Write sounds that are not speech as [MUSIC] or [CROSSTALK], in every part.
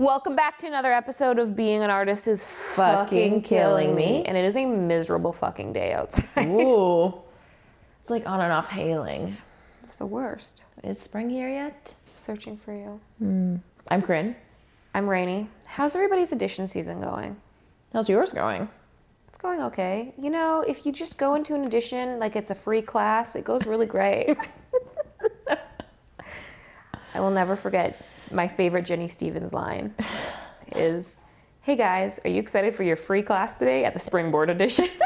Welcome back to another episode of Being an Artist is fucking, killing me. And it is a miserable fucking day outside. Ooh. [LAUGHS] It's like on and off hailing. It's the worst. Is spring here yet? Searching for you. Hmm. I'm Corinne. I'm Rainy. How's everybody's audition season going? How's yours going? It's going okay. You know, if you just go into an audition like it's a free class, it goes really great. [LAUGHS] I will never forget my favorite Jenny Stevens line is, "Hey guys, are you excited for your free class today at the Springboard edition?" [LAUGHS]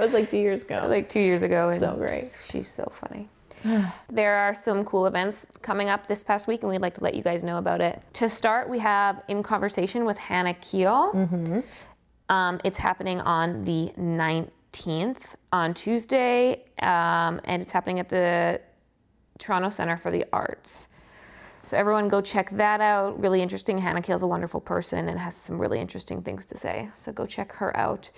It was like two years ago. like two years ago. And So great. She's so funny. [SIGHS] there are some cool events coming up this past week, and we'd like to let you guys know about it. To start, we have In Conversation with Hannah Keel. Mm-hmm. Um, it's happening on the 19th on Tuesday, um, and it's happening at the Toronto Center for the Arts. So everyone go check that out. Really interesting. Hannah Keel's a wonderful person and has some really interesting things to say. So go check her out.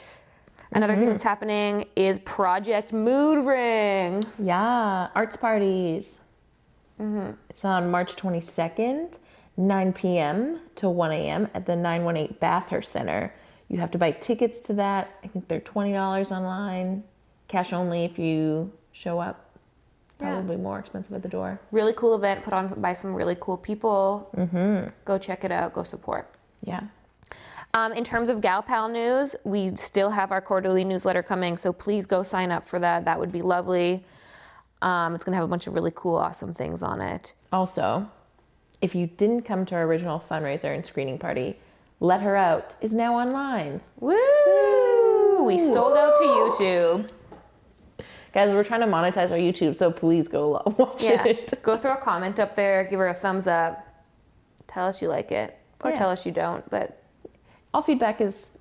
Another thing that's happening is Project Mood Ring. yeah, arts parties. Mm-hmm. It's on March 22nd, 9 p.m. to 1 a.m. at the 918 Bathurst Center. You have to buy tickets to that. I think they're $20 online, cash only if you show up. Yeah. Probably more expensive at the door. Really cool event put on by some really cool people. Mm-hmm. Go check it out. Go support. Yeah. Um, in terms of Gal Pal news, we still have our quarterly newsletter coming, so please go sign up for that. That would be lovely. Um, it's going to have a bunch of really cool, awesome things on it. Also, if you didn't come to our original fundraiser and screening party, Let Her Out is now online. Woo! We sold out to YouTube. Guys, we're trying to monetize our YouTube, so please go [LAUGHS] watch Yeah. it. Go throw a comment up there, give her a thumbs up. Tell us you like it, or Yeah. tell us you don't. But All feedback is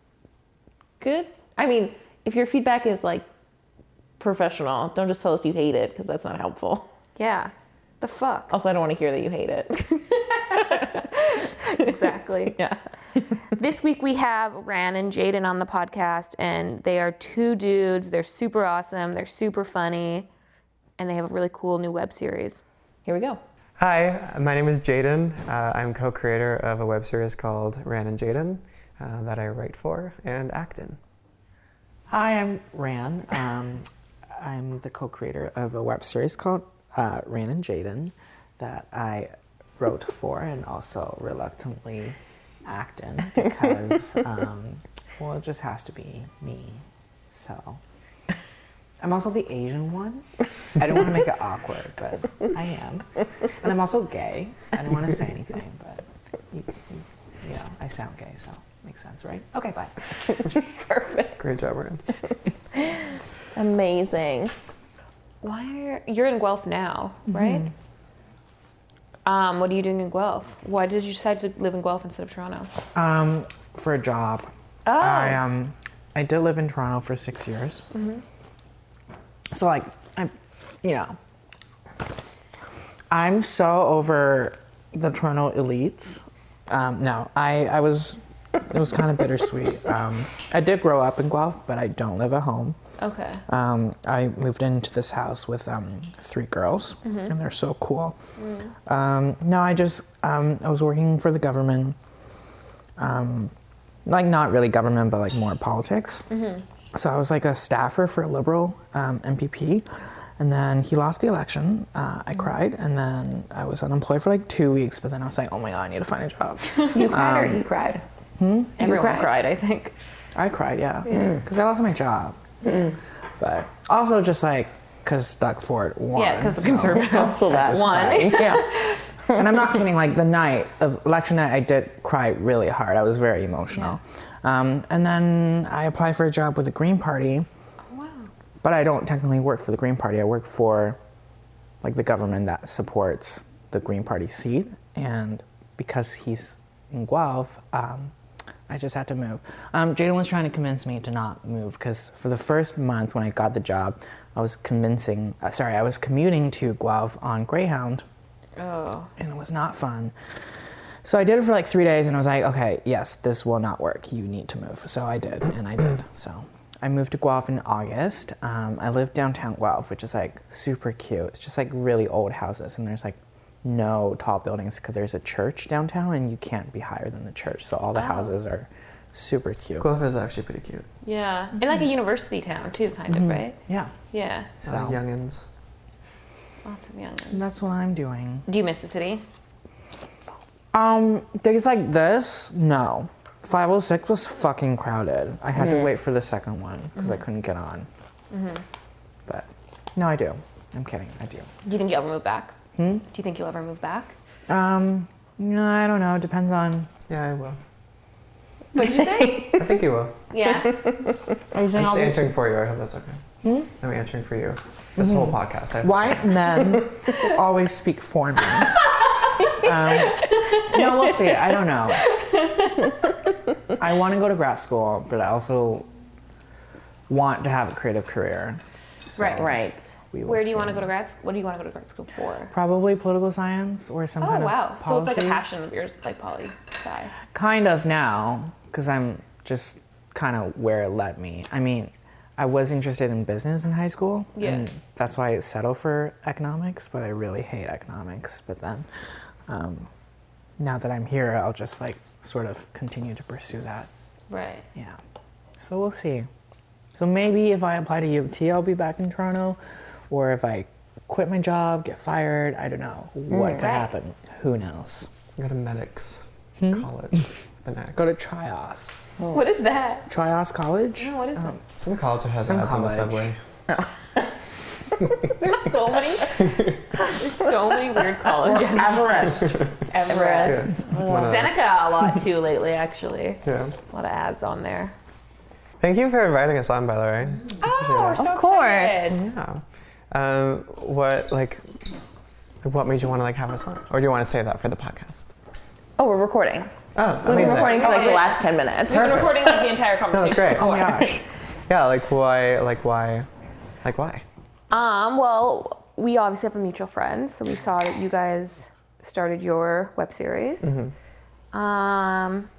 good. I mean, if your feedback is like professional, don't just tell us you hate it because that's not helpful. yeah, the fuck. Also, I don't want to hear that you hate it. [LAUGHS] exactly. [LAUGHS] yeah. [LAUGHS] this week we have Ran and Jaden on the podcast, and they are two dudes. They're super awesome. They're super funny, and they have a really cool new web series. Here we go. Hi, my name is Jaden. Uh, I'm co-creator of a web series called Ran and Jaden uh, that I write for and act in. Hi, I'm Ran. Um, I'm the co-creator of a web series called uh, Ran and Jaden that I wrote for and also reluctantly act in because, [LAUGHS] um, well, it just has to be me. So I'm also the Asian one. I don't want to make it awkward, but I am. And I'm also gay. I don't want to say anything, but you, you, you know, I sound gay, so makes sense, right? Okay, bye. [LAUGHS] Perfect. Great job, Ran. Amazing. Why are you're in Guelph now, right? Um, what are you doing in Guelph? Why did you decide to live in Guelph instead of Toronto? Um, for a job. Oh. I um, I did live in Toronto for six years. So like, I, you know, I'm so over the Toronto elites. Um, no, I I was, it was kind of bittersweet. Um, I did grow up in Guelph, but I don't live at home. Okay. Um, I moved into this house with um, three girls, and they're so cool. Um, no, I just um, I was working for the government, um, like not really government, but like more politics. So I was like a staffer for a liberal um, MPP, and then he lost the election. Uh, I cried, and then I was unemployed for like two weeks. But then I was like, oh my god, I need to find a job. [LAUGHS] You cried or he cried? Everyone cried? cried, I think. I cried, yeah, because I lost my job. But also just like because Doug Ford won. Yeah, because the so- Conservatives [LAUGHS] Also that. won. yeah. [LAUGHS] And I'm not kidding. Like the night of election night, I did cry really hard. I was very emotional. Um, and then I applied for a job with the Green Party, wow. but I don't technically work for the Green Party. I work for like the government that supports the Green Party seat. And because he's in Guelph, um, I just had to move. Um, Jaden was trying to convince me to not move because for the first month when I got the job, I was convincing, uh, sorry, I was commuting to Guelph on Greyhound Oh. and it was not fun. So I did it for like three days and I was like, okay, yes, this will not work. You need to move. So I did, and I did. So I moved to Guelph in August. Um, I live downtown Guelph, which is like super cute. It's just like really old houses, and there's like no tall buildings because there's a church downtown and you can't be higher than the church. So all the Oh. houses are super cute. Guelph is actually pretty cute. Yeah. And like a mm-hmm. university town too, kind of, mm-hmm. right? Yeah. Yeah. A lot of So- youngins. Lots of young. And that's what I'm doing. Do you miss the city? Um, days like this, no. 506 was fucking crowded. I had to mm-hmm. wait for the second one because I couldn't get on. But no, I do. I'm kidding. I do. Do you think you'll ever move back? Hmm? Do you think you'll ever move back? Um, no, I don't know. It Depends on. Yeah, I will. What'd you say? [LAUGHS] I think you will. yeah. [LAUGHS] Are you I'm just answering for you. I hope that's okay. I'm answering for you. This whole podcast. I White men [LAUGHS] always speak for me. Um, no, we'll see. I don't know. I want to go to grad school, but I also want to have a creative career. So Right. Right. We Where do you want to go to grad school? What do you want to go to grad school for? Probably political science or some Oh kind wow! of Oh wow. So it's like a passion of yours, like poli sci. Kind of now, because I'm just kind of where it led me. I mean, I was interested in business in high school, Yeah. and that's why I settled for economics. But I really hate economics. But then, um, now that I'm here, I'll just like sort of continue to pursue that. Right. Yeah. So we'll see. So maybe if I apply to U of T, I'll be back in Toronto, or if I quit my job, get fired, I don't know mm, what could Right. happen. Who knows? go to Medix hmm? college. [LAUGHS] The next. Go to Trios. Oh. What is that? Trios College. No, what is oh. that? some college that has Some ads on the college. subway. Oh. [LAUGHS] There's so many. [LAUGHS] There's so many weird colleges. Everest. Everest. One of. Seneca a lot too lately, actually. Yeah. A lot of ads on there. Thank you for inviting us on, by the way. Oh, we're so Of course. excited. Yeah. Um, what like, what made you want to like have us on, or do you want to save that for the podcast? Oh, we're recording. Oh, amazing. We've been recording for like the Okay. last 10 minutes. We've been recording like the entire [LAUGHS] That was conversation. great. Oh my gosh. Yeah, like why, like why, like why? Um, well, we obviously have a mutual friend, so we saw that you guys started your web series. Mhm. Um,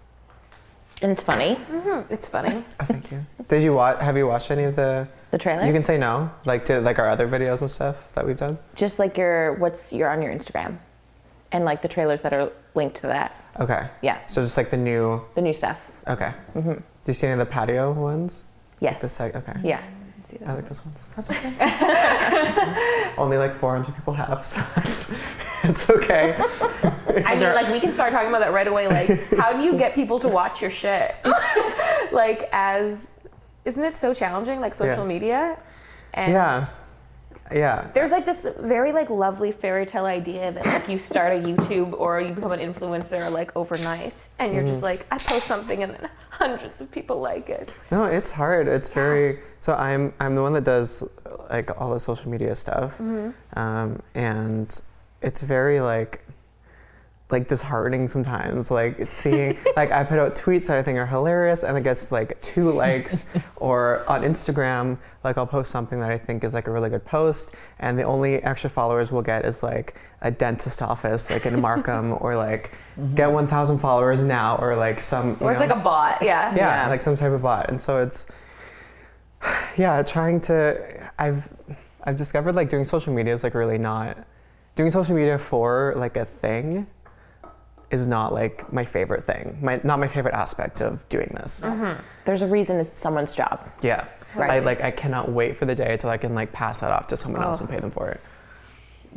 And it's funny. Mhm. it's funny. Oh, thank you. Did you watch? Have you watched any of the? The trailer. You can say no, like to like our other videos and stuff that we've done. Just like your, what's your on your Instagram. And like the trailers that are linked to that. Okay. Yeah. So just like the new. The new stuff. Okay. Mm-hmm. Do you see any of the patio ones? Yes. The seg. Okay. yeah. I like those ones. That's okay. [LAUGHS] Only like 400 people have, [LAUGHS] so it's, it's okay. [LAUGHS] I mean, like we can start talking about that right away. Like, how do you get people to watch your shit? like, as isn't it so challenging? Like social Yeah. media. And Yeah. Yeah. There's like this very like lovely fairy tale idea that like you start a YouTube or you become an influencer like overnight, and you're Mm-hmm. just like I post something and then hundreds of people like it. No, it's hard. It's very. So I'm I'm the one that does like all the social media stuff, um, and it's very like like disheartening sometimes. Like it's seeing [LAUGHS] like I put out tweets that I think are hilarious, and it gets like two likes, [LAUGHS] or on Instagram, like I'll post something that I think is like a really good post, and the only extra followers we'll get is like a dentist office, like in Markham, [LAUGHS] or like mm-hmm. get 1,000 followers now, or like some. you Or it's know- like a bot. Yeah. yeah, Yeah. like some type of bot and so it's [SIGHS] yeah trying to i've i've discovered like doing social media is like really not doing social media for like a thing is not like my favorite thing my not my favorite aspect of doing this. Mm-hmm. There's a reason it's someone's job. yeah. Right. i like i cannot wait for the day till i can like pass that off to someone else and oh. pay them for it.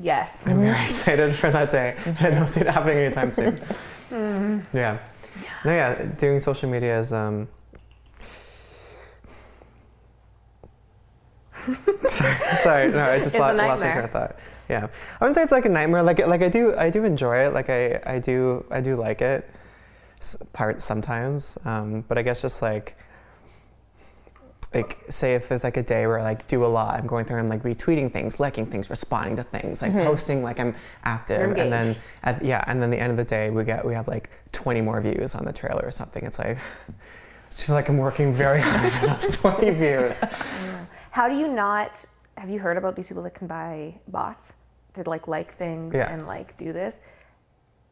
Yes. i'm very mm-hmm. excited for that day. [LAUGHS] I don't see it happening anytime soon. [LAUGHS] Mm-hmm. Yeah. No yeah doing social media is um [LAUGHS] sorry, sorry, no, I just lost, lost my train of thought. Yeah, I wouldn't say it's like a nightmare. Like, like I do, I do enjoy it. Like, I, I do, I do like it. S- Parts sometimes, um, but I guess just like, like say if there's like a day where I like do a lot, I'm going through and like retweeting things, liking things, responding to things, like posting like I'm active, and then at, yeah, and then the end of the day we get we have like 20 more views on the trailer or something. It's like. I just feel like I'm working very hard for those 20 views. [LAUGHS] How do you not? Have you heard about these people that can buy bots to like like things Yeah. and like do this?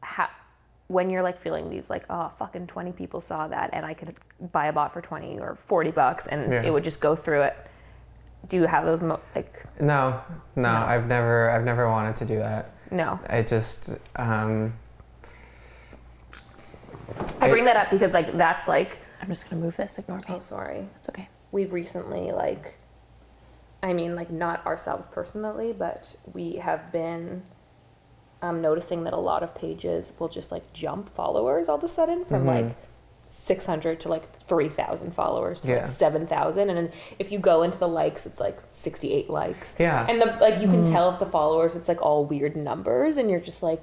How? When you're like feeling these like oh fucking 20 people saw that and I could buy a bot for 20 or 40 bucks and Yeah. it would just go through it. Do you have those mo- like? No, no, I've never, I've never wanted to do that. No. I just um, I bring that up because like that's like I'm just gonna move this. Ignore me. oh sorry. It's okay. We've recently like I mean like not ourselves personally, but we have been um, noticing that a lot of pages will just like jump followers all of a sudden from like 600 to like 3,000 followers to Yeah. like 7,000 and then if you go into the likes it's like 68 likes. Yeah. And the like you can tell if the followers it's like all weird numbers and you're just like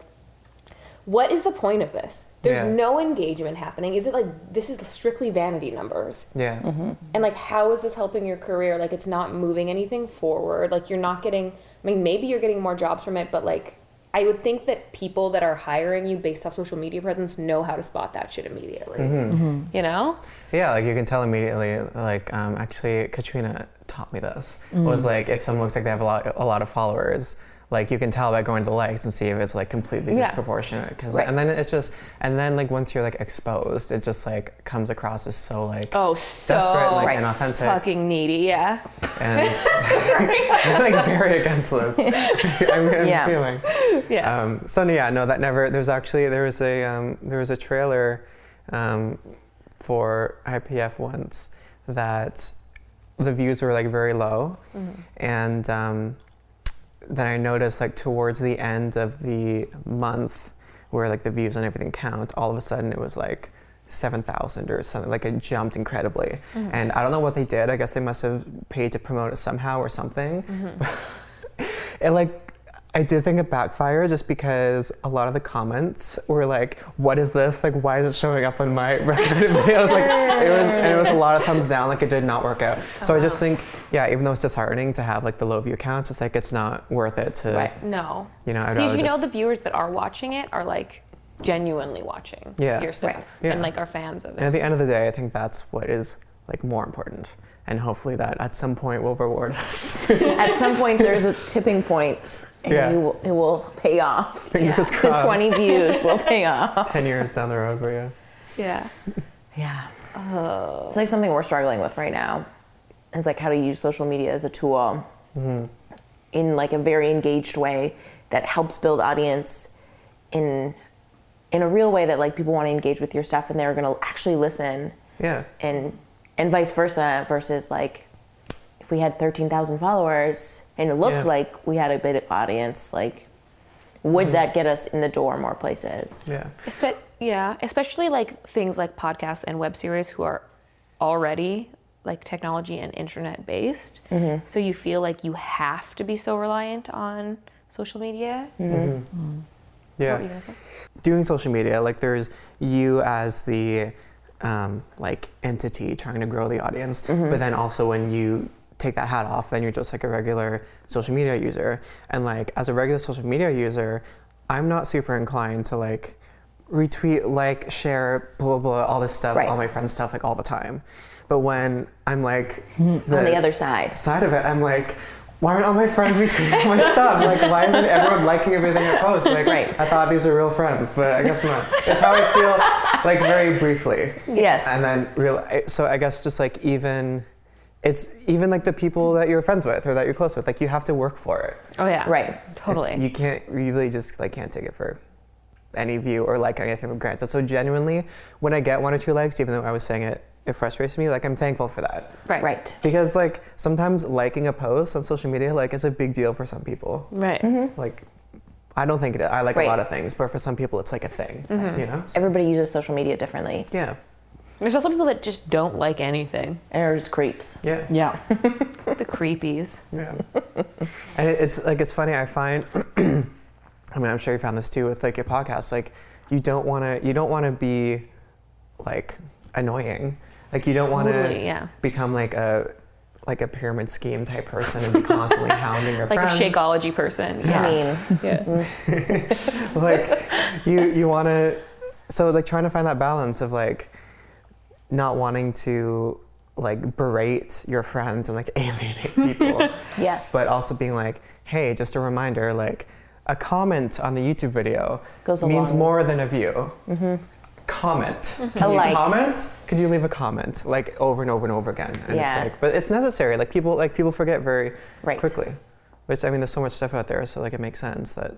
what is the point of this? There's Yeah. no engagement happening. Is it like this is strictly vanity numbers? yeah. Mm-hmm. And like, how is this helping your career? Like, it's not moving anything forward. Like, you're not getting, I mean, maybe you're getting more jobs from it, but like, I would think that people that are hiring you based off social media presence know how to spot that shit immediately. Mm-hmm. Mm-hmm. You know? Yeah, like you can tell immediately. Like, um, actually, Katrina taught me this. Mm. Was like if someone looks like they have a lot, a lot of followers, like you can tell by going to the likes and see if it's like completely Yeah. disproportionate. Cause, Right. and then it's just, and then like once you're like exposed, it just like comes across as so like Oh, so desperate, like Right. inauthentic, fucking needy. Yeah. and I'm [LAUGHS] [LAUGHS] like very against this. [LAUGHS] I'm, I'm Yeah. feeling. Yeah. Um, so yeah, no, that never. There's actually there was a um, there was a trailer um, for IPF once that the views were like very low, and then I noticed like towards the end of the month, where like the views and everything count, all of a sudden it was like. 7,000 or something like it jumped incredibly. Mm-hmm. And I don't know what they did. I guess they must have paid to promote it somehow or something. Mm-hmm. [LAUGHS] it like I did think it backfired just because a lot of the comments were like, "What is this? Like, why is it showing up on my [LAUGHS] recommended videos?" [LAUGHS] Like, it was, and it was a lot of thumbs down. Like, it did not work out. Oh, so I just think, yeah, even though it's disheartening to have like the low view counts, it's like it's not worth it to, Right. no. you know. I'd Because rather you know the viewers that are watching it are like genuinely watching Yeah. your stuff Right. Yeah. and like are fans of and it. at the end of the day, I think that's what is like more important, and hopefully that at some point will reward us. At some point, there's a [LAUGHS] tipping point, and Yeah. you will, it will pay off. Fingers Yeah. The 20 views will [LAUGHS] pay off. Ten years down the road for you. Yeah. [LAUGHS] Yeah. Oh. It's like something we're struggling with right now. It's like how to use social media as a tool mm-hmm. in like a very engaged way that helps build audience in in a real way that like people want to engage with your stuff and they're going to actually listen Yeah. and and vice versa versus like if we had 13,000 followers and it looked Yeah. like we had a big audience like would mm-hmm. that get us in the door more places Yeah. Espe- yeah, especially like things like podcasts and web series who are already like technology and internet based. Mm-hmm. So you feel like you have to be so reliant on social media. Mm-hmm. Yeah. What were you gonna say? doing social media, like there's you as the um, like entity trying to grow the audience, but then also when you take that hat off, then you're just like a regular social media user. And like as a regular social media user, I'm not super inclined to like retweet, like, share, blah blah blah, all this stuff, Right. all my friends' stuff, like all the time. But when I'm like hmm, on the other side side of it, I'm like, why aren't all my friends retweeting my [LAUGHS] stuff? Like, why isn't everyone liking everything I post? Like, Right. I thought these were real friends, but I guess not. It's how I feel, like, very briefly. yes And then, real. So I guess just like even, it's even like the people that you're friends with or that you're close with. Like, you have to work for it. Oh yeah, right totally. It's- you can't. You really just like can't take it for any view or like anything for granted. So genuinely, when I get one or two likes, even though I was saying it, it frustrates me. Like I'm thankful for that. right, right Because like sometimes liking a post on social media like is a big deal for some people. right. Mm-hmm. Like I don't think it. I like Right. a lot of things, but for some people it's like a thing. Mm-hmm. You know? So- everybody uses social media differently yeah. There's also people that just don't like anything. and are just creeps Yeah. Yeah. [LAUGHS] The creepies. Yeah. and it, it's like it's funny. I find. [CLEARS THROAT] I mean, I'm sure you found this too with like your podcast. Like, you don't want to. You don't want to be, like, annoying. Like, you don't want to Totally, yeah. become like a, like a pyramid scheme type person and be constantly [LAUGHS] hounding your Like friends. a Shakeology person. Yeah. i mean [LAUGHS] Yeah. like you you want to so like trying to find that balance of like not wanting to like berate your friends and like [LAUGHS] alienate people. [LAUGHS] Yes. But also being like hey just a reminder like a comment on the youtube video Goes means more than a view. Mm-hmm. comment. A [LAUGHS] Can you like. comment? Could you leave a comment? Like over and over and over again. And Yeah. it's like but it's necessary. Like people like people forget very Right. quickly. Which i mean there's so much stuff out there so like it makes sense that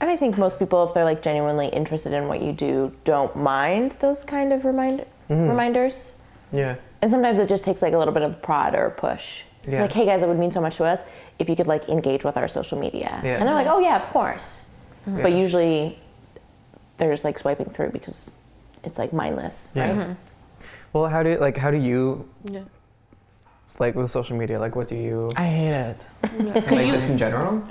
And I think most people, if they're like genuinely interested in what you do, don't mind those kind of remind- Mm-hmm. reminders. Yeah. And sometimes it just takes like a little bit of prod or push. Yeah. Like, hey guys, it would mean so much to us if you could like engage with our social media. Yeah. And they're like, oh yeah, of course. Yeah. But usually they're just like swiping through because it's like mindless. Yeah. Right? Well, how do like how do you like with social media? Like, what do you I hate it. like just in general?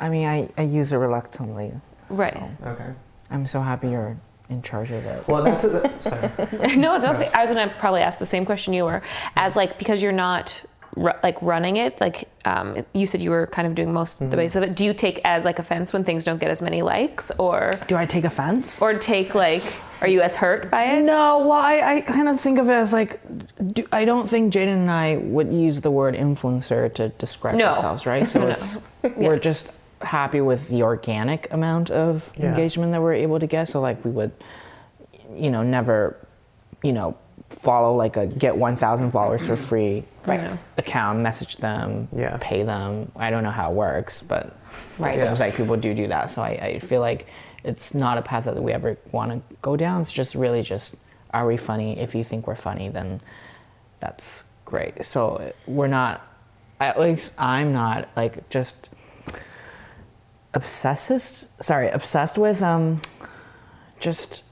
I mean, I, I use it reluctantly. Right. so Okay. I'm so happy you're in charge of it. Well, that's a, [LAUGHS] sorry. no, it's okay. I was gonna probably ask the same question you were, as like because you're not ru- like running it. Like um, you said, you were kind of doing most of the base of it. Do you take as like offense when things don't get as many likes, or Do I take offense? or take like are you as hurt by it? No, well, I, I kind of think of it as like, do, I don't think Jaden and I would use the word influencer to describe No. ourselves, right? [LAUGHS] So No. it's we're just happy with the organic amount of Yeah. engagement that we're able to get. So like we would, you know, never, you know, follow like a get 1,000 followers for free Right. account, message them, Yeah. pay them. I don't know how it works, but Right. it seems like people do do that. So I, I feel like it's not a path that we ever want to go down. It's just really just, are we funny? If you think we're funny, then that's great. So we're not, at least I'm not like just obsessed. Sorry, obsessed with um, just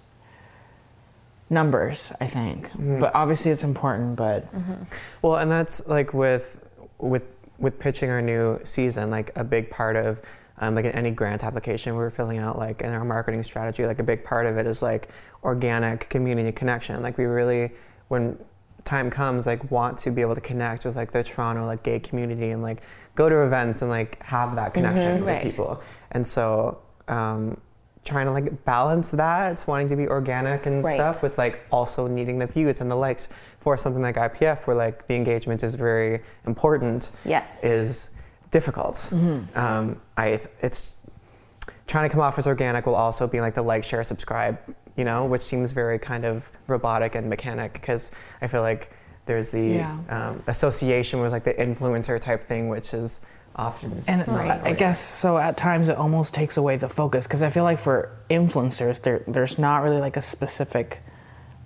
numbers. I think, but obviously it's important. But Well, and that's like with with with pitching our new season, like a big part of um, like in any grant application we're filling out, like in our marketing strategy, like a big part of it is like organic community connection. Like we really, when time comes, like want to be able to connect with like the Toronto like gay community and like go to events and like have that connection with Right. people. And so. Um, trying to like balance that wanting to be organic and Right. stuff with like also needing the views and the likes for something like IPF where like the engagement is very important Yes. is difficult. Um, I it's trying to come off as organic while also being like the like, share, subscribe, you know, which seems very kind of robotic and mechanic because I feel like there's the Yeah. um, association with like the influencer type thing, which is often And not I guess so. At times, it almost takes away the focus because I feel like for influencers, there there's not really like a specific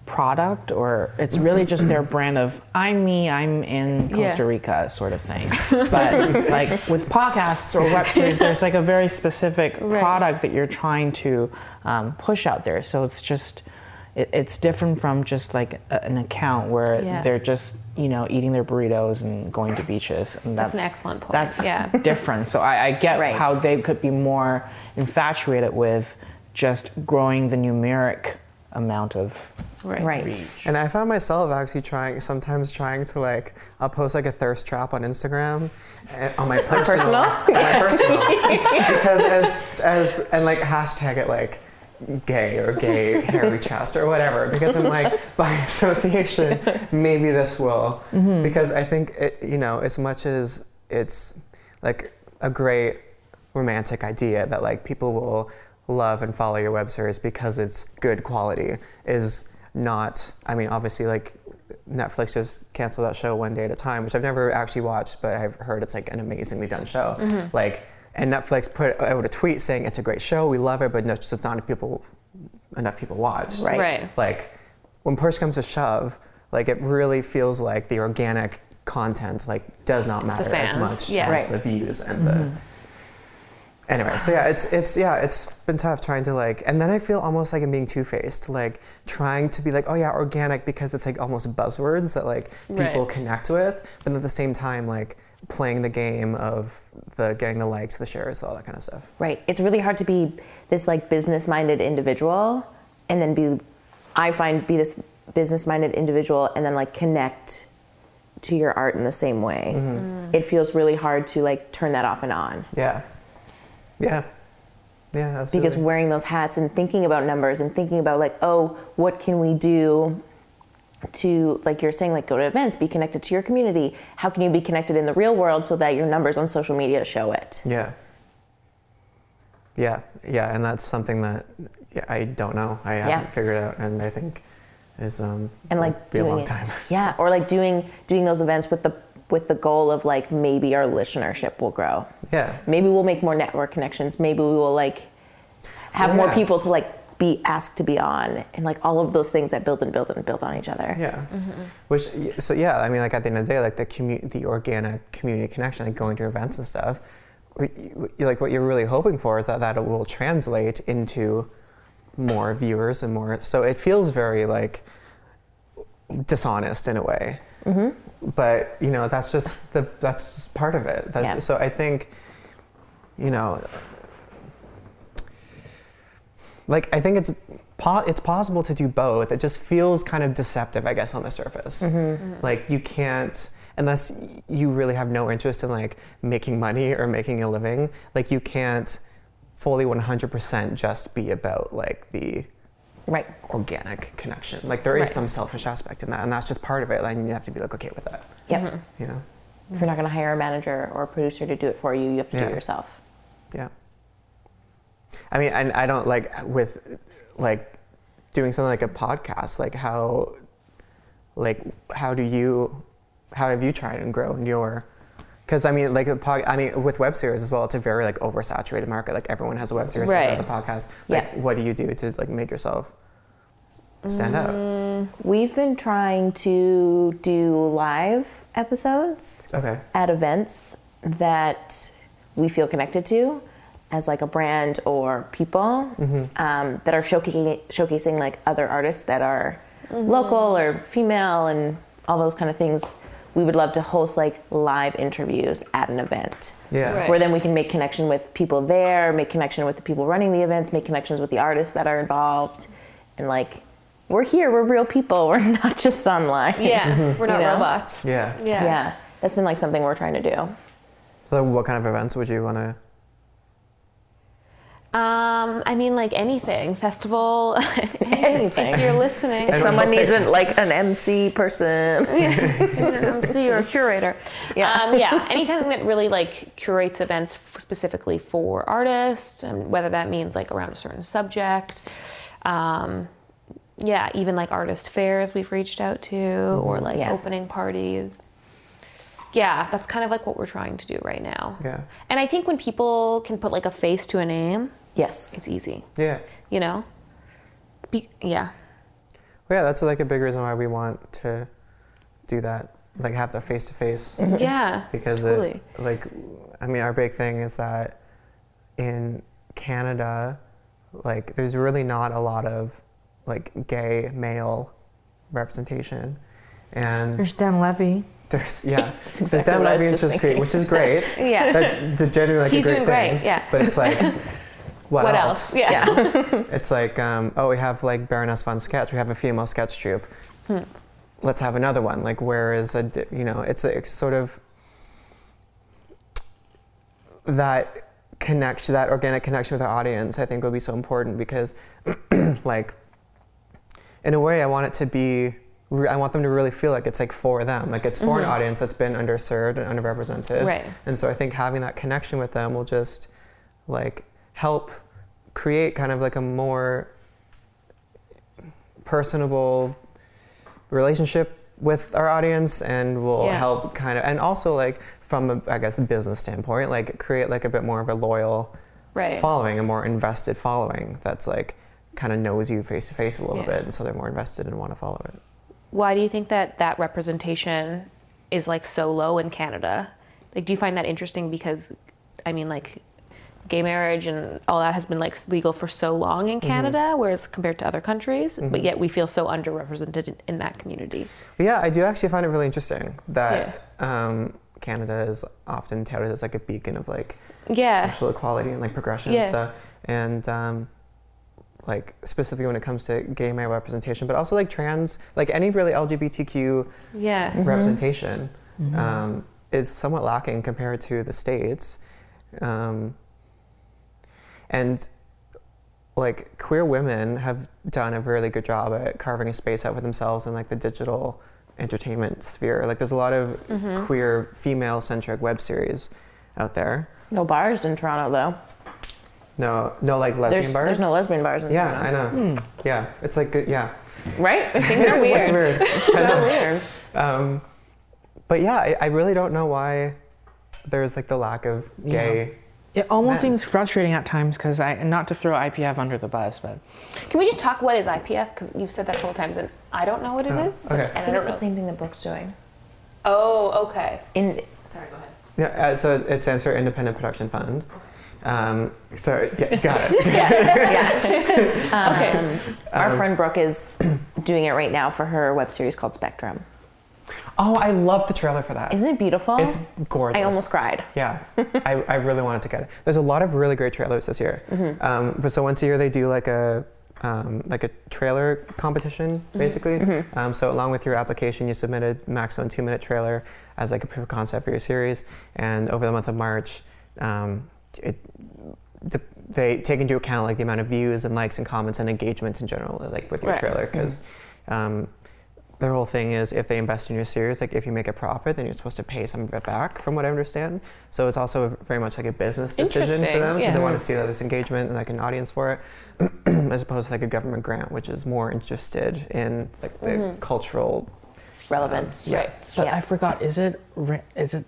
product, or it's really just their brand of "I'm me, I'm in Yeah. Costa Rica" sort of thing. But like with podcasts or web series, there's like a very specific Right. product that you're trying to um, push out there. So it's just. It, it's different from just like a, an account where Yes. they're just you know eating their burritos and going to beaches and That's that's an excellent point. That's Yeah. different. So I, I get Right. how they could be more infatuated with just growing the numeric amount of Right. Right. reach. And I found myself actually trying, sometimes trying to like, I'll post like a thirst trap on Instagram, eh, on my [LAUGHS] personal, on my personal, because as as and like hashtag it like gay or gay hairy [LAUGHS] chest or whatever, because I'm like by [LAUGHS] association, maybe this will, because I think it, you know, as much as it's like a great romantic idea that like people will love and follow your web series because it's good quality is not i mean obviously like netflix just canceled that show one day at a time which i've never actually watched but i've heard it's like an amazingly done show mm-hmm. like and netflix put out a tweet saying it's a great show we love it but no, just not enough people enough people watched Right. Right. like when push comes to shove like it really feels like the organic content like does not It's matter as much yeah. as Right. the views and the mm-hmm. Anyway so yeah it's it's yeah it's been tough trying to like and then i feel almost like i'm being two-faced like trying to be like oh yeah organic because it's like almost buzzwords that like people Right. connect with but at the same time like playing the game of the getting the likes the shares all that kind of stuff Right. It's really hard to be this like business minded individual and then be, I find, be this business minded individual and then like connect to your art in the same way. Mm-hmm. It feels really hard to like turn that off and on yeah yeah. Yeah absolutely. Because wearing those hats and thinking about numbers and thinking about like, oh, what can we do to like you're saying like go to events be connected to your community. How can you be connected in the real world so that your numbers on social media show it? Yeah. Yeah, yeah, and that's something that I don't know. I haven't figured out, and I think is um and like be a long it. time. yeah or like doing doing those events with the with the goal of like maybe our listenership will grow Yeah, maybe we'll make more network connections maybe we will like have more people to like be asked to be on, and like all of those things that build and build and build on each other. Yeah. Mm-hmm. Which so yeah, I mean like at the end of the day, like the commu- the organic community connection, like going to events and stuff, like what you're really hoping for is that that it will translate into more viewers and more. So it feels very like dishonest in a way. Mm-hmm. But you know that's just the that's just part of it. That's Yeah. so I think, you know, like I think it's po- it's possible to do both. It just feels kind of deceptive, I guess, on the surface. Like you can't unless you really have no interest in like making money or making a living. Like you can't fully 100% just be about like the Right. organic connection. Like there is Right. some selfish aspect in that, and that's just part of it. And you have to be like okay with that. Yep. Mm-hmm. You know? If you're not going to hire a manager or a producer to do it for you, you have to do it yourself. Yeah. I mean, and I don't like with like doing something like a podcast. Like how, like how do you, how have you tried and grown your? Because I mean, like the pod, I mean, with web series as well, it's a very like oversaturated market. Like everyone has a web series, everyone has a podcast. Like, Yeah. what do you do to like make yourself stand out? Mm, we've been trying to do live episodes Okay. at events that we feel connected to as like a brand or people mm-hmm. um, that are showcasing showcasing like other artists that are mm-hmm. local or female and all those kind of things. We would love to host like live interviews at an event. Yeah. Right. Where then we can make connection with people there, make connection with the people running the events, make connections with the artists that are involved, and like we're here, we're real people, [LAUGHS] we're not just online. Yeah, [LAUGHS] mm-hmm. we're not You know? robots. Yeah. Yeah. Yeah, that's been like something we're trying to do. So, what kind of events would you want to? Um, I mean, like anything, festival, [LAUGHS] Anything. If you're listening, if Someone needs an, like an MC person. [LAUGHS] an MC or a curator. Yeah. Um, yeah. Anything that really like curates events f- specifically for artists, and whether that means like around a certain subject. Um, yeah, even like artist fairs we've reached out to, or like Yeah. opening parties. Yeah, that's kind of like what we're trying to do right now. Yeah. And I think when people can put like a face to a name, Yes. it's easy. Yeah. You know. Be- yeah. Well, yeah, that's like a big reason why we want to do that, like have the face to face, Yeah. because totally. it, like, I mean, our big thing is that in Canada, like, there's really not a lot of like gay male representation, and There's Dan Levy. there's [LAUGHS] yeah, there's exactly Dan what I was Levy, which just is great, which is great. [LAUGHS] Yeah. That's the- genuinely like He's a great doing great, thing, yeah. But it's like, [LAUGHS] what, What else? else? Yeah. [LAUGHS] It's like, um, oh, we have like Baroness von Sketch. We have a female sketch troupe. Hmm. Let's have another one. Like, where is a, you know, it's, a, it's sort of that connection, that organic connection with our audience, I think will be so important because, [CLEARS THROAT] like, in a way, I want it to be, I want them to really feel like it's like for them. Like, it's for an audience that's been underserved and underrepresented. Mm-hmm. Right. And so I think having that connection with them will just, like, help create kind of like a more personable relationship with our audience and will Yeah. help kind of and also like from a i guess business standpoint like create like a bit more of a loyal Right. following a more invested following that's like kind of knows you face to face a little Yeah. bit and so they're more invested and want to follow it Why do you think that that representation is like so low in Canada? Like, do you find that interesting because, I mean, like, gay marriage and all that has been like legal for so long in Canada, whereas compared to other countries, but yet we feel so underrepresented in, in that community. Yeah, I do actually find it really interesting that um, Canada is often touted as like a beacon of like Yeah. sexual equality and like progression Yeah. and stuff. And um, like specifically when it comes to gay male representation, but also like trans, like any really LGBTQ Yeah. representation um, is somewhat lacking compared to the states. Um, and like queer women have done a really good job at carving a space out for themselves in like the digital entertainment sphere. Like there's a lot of queer female centric web series out there. No bars in Toronto though. No, no like lesbian There's bars. there's no lesbian bars in Toronto. yeah, I Toronto. know. Yeah, it's like yeah. Right? Things are [LAUGHS] weird. What's weird? [LAUGHS] so weird. Um, but yeah, I, I really don't know why there's like the lack of gay It almost Man. seems frustrating at times because I, not to throw IPF under the bus, but Can we just talk what is IPF? Because you've said that a couple times and I don't know what it is. okay. And I I think it's know. the same thing that Brooke's doing. Oh, okay. In, Sorry, go ahead. Yeah, uh, so it stands for Independent Production Fund. Um, so yeah, got it. [LAUGHS] yeah. yeah. [LAUGHS] Okay. Um, our Um, friend Brooke is doing it right now for her web series called Spectrum. Oh, I love the trailer for that. Isn't it beautiful? It's gorgeous. I almost cried. Yeah, [LAUGHS] I, I really wanted to get it. There's a lot of really great trailers this year. Mm-hmm. Um, but so once a year they do like a um, like a trailer competition, Mm-hmm. basically. Um, so along with your application, you submit a maximum two minute trailer as like a proof of concept for your series. And over the month of March, um, it, de- they take into account like the amount of views and likes and comments and engagements in general, like with your Right. trailer, because. Um, their whole thing is if they invest in your series, like if you make a profit, then you're supposed to pay some of it back, from what I understand. So it's also very much like a business decision for Interesting, them. So they want to see that there's engagement and like an audience for it, [CLEARS THROAT] as opposed to like a government grant, which is more interested in like the mm-hmm. cultural. Relevance. Um, yeah. Right. but Yeah. I forgot. Is it ra- is it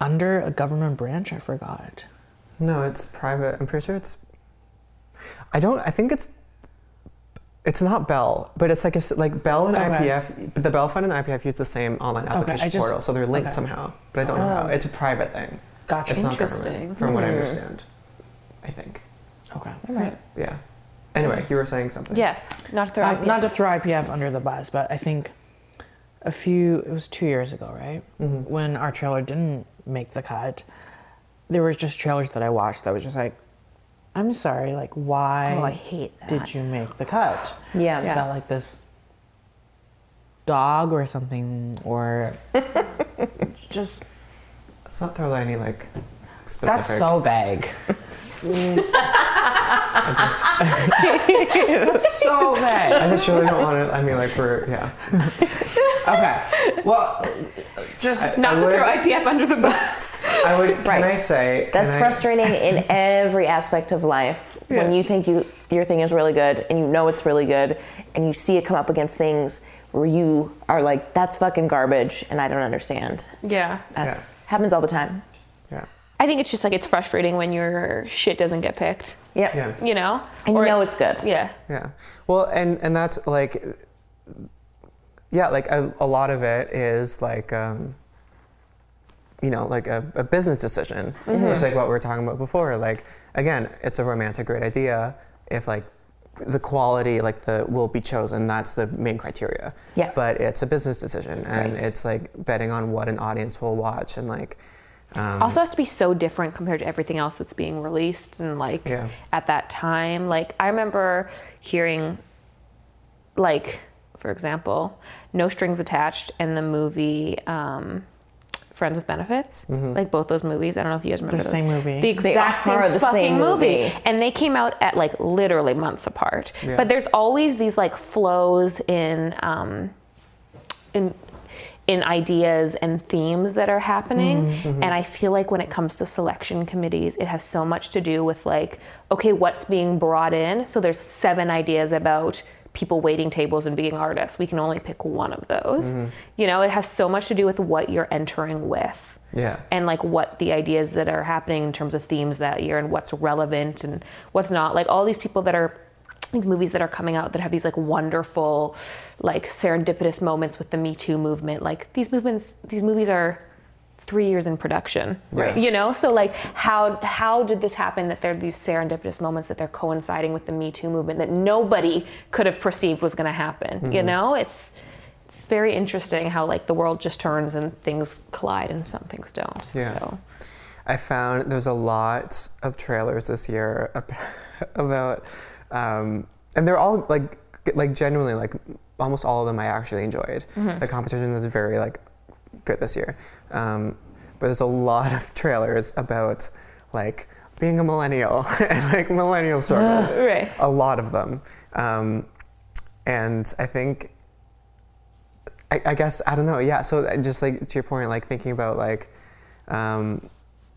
under a government branch? I forgot. No, it's private. I'm pretty sure it's. I don't. I think it's. It's not Bell, but it's like a s like Bell and Okay. IPF. But the Bell Fund and IPF use the same online I application just- portal, so they're linked okay. somehow. But I don't know how. It's a private thing. Gotcha. It's not Interesting. government, from what I Hmm. understand. I think. Okay. All right. Yeah. Anyway, you were saying something. Yes, not to throw Um, IPF. not to throw IPF under the bus, but I think a few, it was two years ago, right? Mhm. When our trailer didn't make the cut, there was just trailers that I watched that was just like, I'm sorry, like, why oh, I hate that. did you make the cut? Yeah. It's Yeah. about like this dog or something, or [LAUGHS] just, Let's not throw any like specific. that's so vague. [LAUGHS] I just, [LAUGHS] so vague. I just really don't want to. I mean, like we're yeah. Okay. Well, just I- Not I to would- throw IPF under the bus. I would. [LAUGHS] Can Right. I say? That's can I- frustrating in [LAUGHS] every aspect of life. When you think you your thing is really good and you know it's really good and you see it come up against things where you are like, that's fucking garbage and I don't understand. Yeah. That's happens all the time. Yeah. I think it's just like it's frustrating when your shit doesn't get picked. Yep. Yeah. You know? And Or- you know it's good. Yeah. Yeah. Well, and and that's like, yeah, like a, a lot of it is like, um, you know, like a, a business decision, which like what we were talking about before. Like, again, it's a romantic, great idea if like the quality, like the will be chosen. That's the main criteria. Yeah. But it's a business decision, and Right. it's like betting on what an audience will watch, and like. Um, also has to be so different compared to everything else that's being released and like Yeah. at that time like i remember hearing like for example no strings attached and the movie um, friends with benefits like both those movies i don't know if you guys remember The those. same movie. the They exact are same the fucking same movie. movie. and they came out at like literally months apart Yeah. but there's always these like flows in um, in in ideas and themes that are happening Mm-hmm, and i feel like when it comes to selection committees it has so much to do with like okay what's being brought in so there's seven ideas about people waiting tables and being artists we can only pick one of those Mm-hmm. you know it has so much to do with what you're entering with yeah. and like what the ideas that are happening in terms of themes that year and what's relevant and what's not like all these people that are these movies that are coming out that have these like wonderful like serendipitous moments with the me too movement like these movements these movies are three years in production Right. you know so like how how did this happen that there are these serendipitous moments that they're coinciding with the me too movement that nobody could have perceived was going to happen you know it's it's very interesting how like the world just turns and things collide and some things don't Yeah. so. I found there's a lot of trailers this year [LAUGHS] about, um, and they're all like, like genuinely like almost all of them I actually enjoyed. The competition is very like good this year, um, but there's a lot of trailers about like being a millennial [LAUGHS] and like millennial struggles. Right. A lot of them, um, and I think I, I guess I don't know. Yeah. So just like to your point, like thinking about like, um,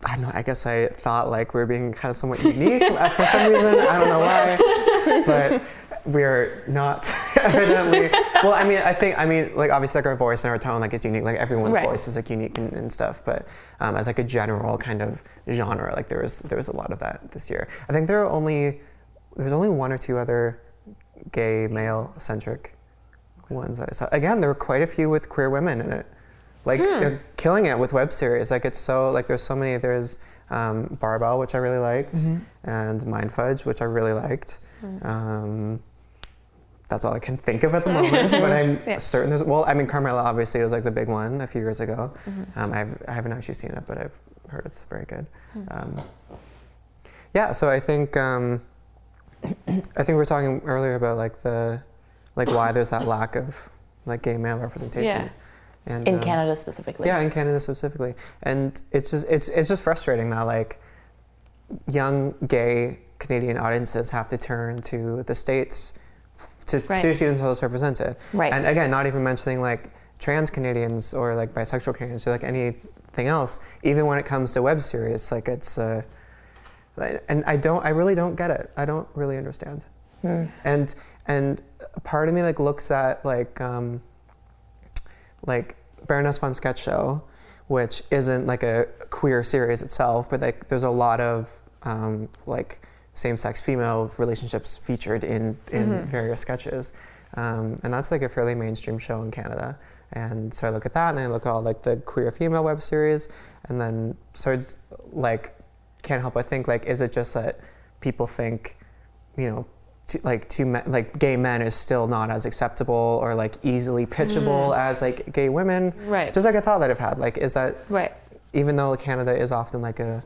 I don't know. I guess I thought like we are being kind of somewhat [LAUGHS] unique uh, for some reason. I don't know why, but we're not [LAUGHS] evidently. [LAUGHS] well, I mean, I think, I mean, like obviously, like our voice and our tone, like it's unique. Like everyone's Right. voice is like unique and, and stuff. But um, as like a general kind of genre, like there was there was a lot of that this year. I think there are only there's only one or two other gay male centric ones that I saw. Again, there were quite a few with queer women in it. Like they're killing it with web series. Like it's so like there's so many. There's um, Barbell, which I really liked, and Mind Fudge, which I really liked. Um, that's all I can think of at the moment, but I'm [LAUGHS] Yeah. certain there's. Well, I mean, Carmilla obviously was like the big one a few years ago. Um, I've, I haven't actually seen it, but I've heard it's very good. Um, yeah, so I think um, [CLEARS THROAT] I think we were talking earlier about like the like why there's that lack of like gay male representation. Yeah. And, In um, Canada specifically. yeah, in Canada specifically, and it's just it's it's just frustrating that like young gay Canadian audiences have to turn to the states to, Right. to see themselves represented. Right. And again, not even mentioning like trans Canadians or like bisexual Canadians or like anything else. Even when it comes to web series, like it's uh, and I don't, I really don't get it. I don't really understand. And and part of me like looks at like um, like Baroness von Sketch Show, which isn't like a queer series itself, but like there's a lot of um, like same-sex female relationships featured in in various sketches, um, and that's like a fairly mainstream show in Canada. And so I look at that, and I look at all like the queer female web series, and then so it's like can't help but think like, is it just that people think, you know, to, like two men, like gay men is still not as acceptable or like easily pitchable as like gay women. Right. Just like a thought that I've had. Like, is that Right. even though Canada is often like a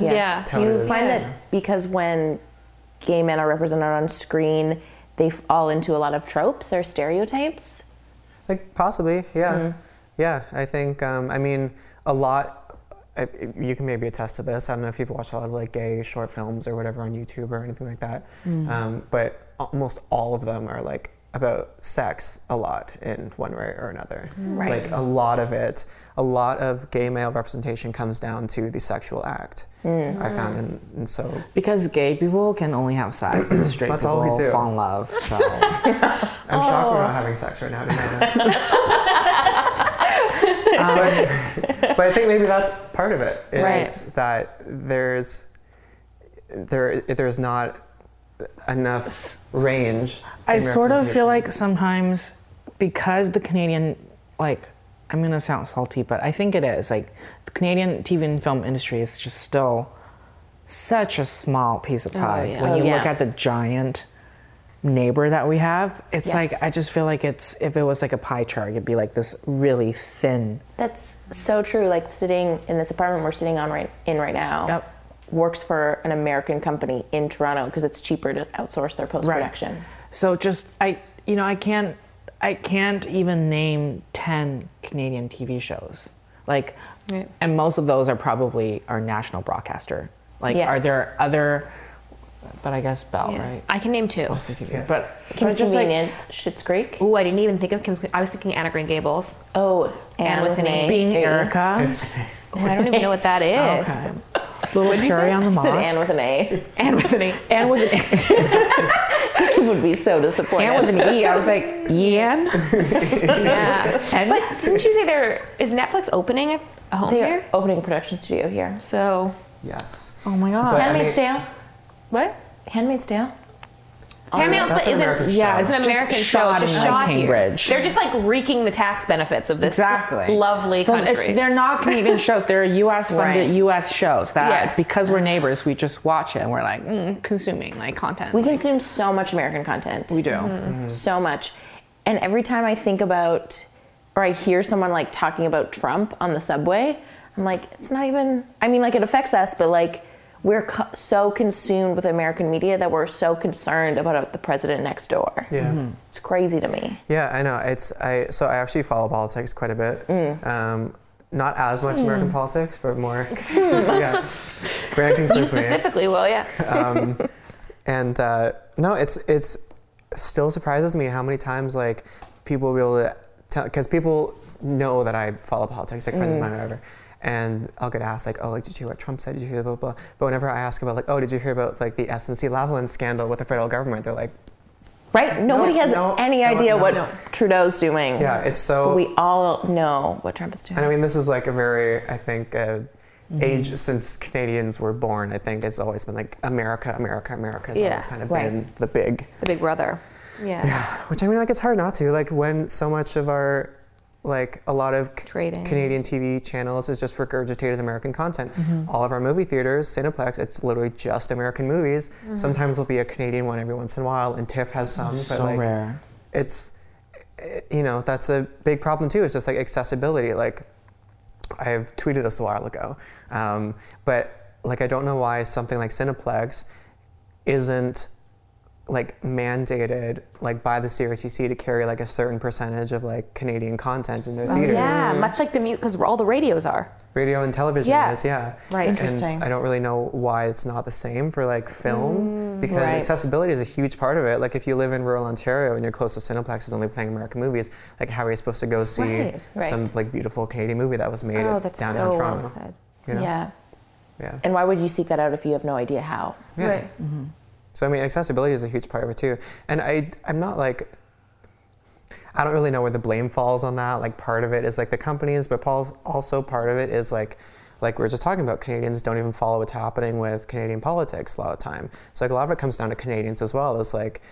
Yeah. Do you find us. that because when gay men are represented on screen, they fall into a lot of tropes or stereotypes? like possibly, yeah, yeah. I think um, I mean a lot. I, you can maybe attest to this. I don't know if you've watched a lot of like gay short films or whatever on YouTube or anything like that. Um, but almost all of them are like about sex a lot in one way or another. Right. Like a lot of it, a lot of gay male representation comes down to the sexual act. Mm. I found, and, and so Because gay people can only have sex and straight That's people all we do. fall in love. So [LAUGHS] I'm shocked we're not having sex right now. To be honest. [LAUGHS] Um, but, but I think maybe that's part of it. Is Right. that there's there there's not enough range. I sort of feel like sometimes because the Canadian, like, I'm gonna sound salty, but I think it is. Like, the Canadian TV and film industry is just still such a small piece of oh, pie. yeah. When Oh, you look at the giant neighbor that we have, it's Yes. like, I just feel like it's, if it was like a pie chart, it'd be like this really thin. That's so true. Like sitting in this apartment we're sitting on right in right now. Yep. Works for an American company in Toronto because it's cheaper to outsource their post production. Right. So just I you know I can't I can't even name 10 Canadian TV shows. Like Right. and most of those are probably our national broadcaster. Like Yeah. are there other but I guess Bell, Yeah. right? I can name two. But, but Kim's just like Convenience, Schitt's Creek. Ooh, I didn't even think of Kim's. I was thinking Anne of Green Gables. Oh, Anne with an A. being There. Erica. Ooh, I don't even know what that [LAUGHS] is. Okay. Little What'd cherry on the I moss. said Anne with an A. Anne with an A. and with an Kim [LAUGHS] would be so disappointed. and with an E. I was like, Yan? Yeah. And- but didn't you say there is Netflix opening a a home They here? are opening a production studio here. So yes. Oh my god. But- I Handmaid's mean- Tale. what? Handmaid's Tale. An isn't. American Yeah, show. It's an American show. It's just like, shot Cambridge. here. They're just like reaping the tax benefits of this Exactly. lovely so country. It's, they're not Canadian shows. They're U.S. funded Right. U.S. shows that Yeah. because we're neighbors, we just watch it and we're like mm, consuming like content. We Like, consume so much American content. we do. Mm-hmm. so much. And every time I think about or I hear someone like talking about Trump on the subway, I'm like, it's not even, I mean, like it affects us, but like we're co- so consumed with American media that we're so concerned about the president next door. Yeah. It's crazy to me. Yeah, I know. It's I so I actually follow politics quite a bit. Um, not as much American politics, but more. [LAUGHS] yeah. Grant can you quiz me. specifically will, yeah. um, and uh, no, it's it's still surprises me how many times like people will be able to tell because people know that I follow politics, like friends of mine or whatever. And I'll get asked like, oh, like, did you hear what Trump said? Did you hear blah blah? blah? But whenever I ask about like, oh, did you hear about like the SNC Lavalin scandal with the federal government? They're like, Right? Nobody has no, any no, idea no. what No. Trudeau's doing. Yeah, it's so. But we all know what Trump is doing. And I mean, this is like a very, I think, uh, Mm-hmm. age since Canadians were born. I think it's always been like America, America, America has Yeah, always kind of right. been the big. The Big Brother. Yeah. Yeah. Which I mean, like it's hard not to. Like when so much of our, like a lot of Trading. Canadian TV channels is just regurgitated American content. Mm-hmm. All of our movie theaters, Cineplex, it's literally just American movies. Mm-hmm. Sometimes there'll be a Canadian one every once in a while, and TIFF has some. so but like, rare. it's eh, you know that's a big problem too it's just like accessibility like i've tweeted this a while ago um, but like i don't know why something like cineplex isn't like mandated like by the crtc to carry like a certain percentage of like canadian content in their oh, theaters Oh, Yeah, much like the mute, because all the radios are. radio and television Yeah. is yeah Right. Interesting. and i don't really know why it's not the same for like film mm, because Right. accessibility is a huge part of it like if you live in rural ontario and your closest cineplex is only playing american movies like how are you supposed to go see Right, right. some like beautiful canadian movie that was made Oh, at that's downtown so toronto well said. you know? Yeah. yeah And why would you seek that out if you have no idea how? Yeah. Right. Mm-hmm. So I mean, accessibility is a huge part of it too. And I, I'm not like, I don't really know where the blame falls on that. Like part of it is like the companies, but Paul, also part of it is like, like we are just talking about, Canadians don't even follow what's happening with Canadian politics a lot of time. So like a lot of it comes down to Canadians as well. Is like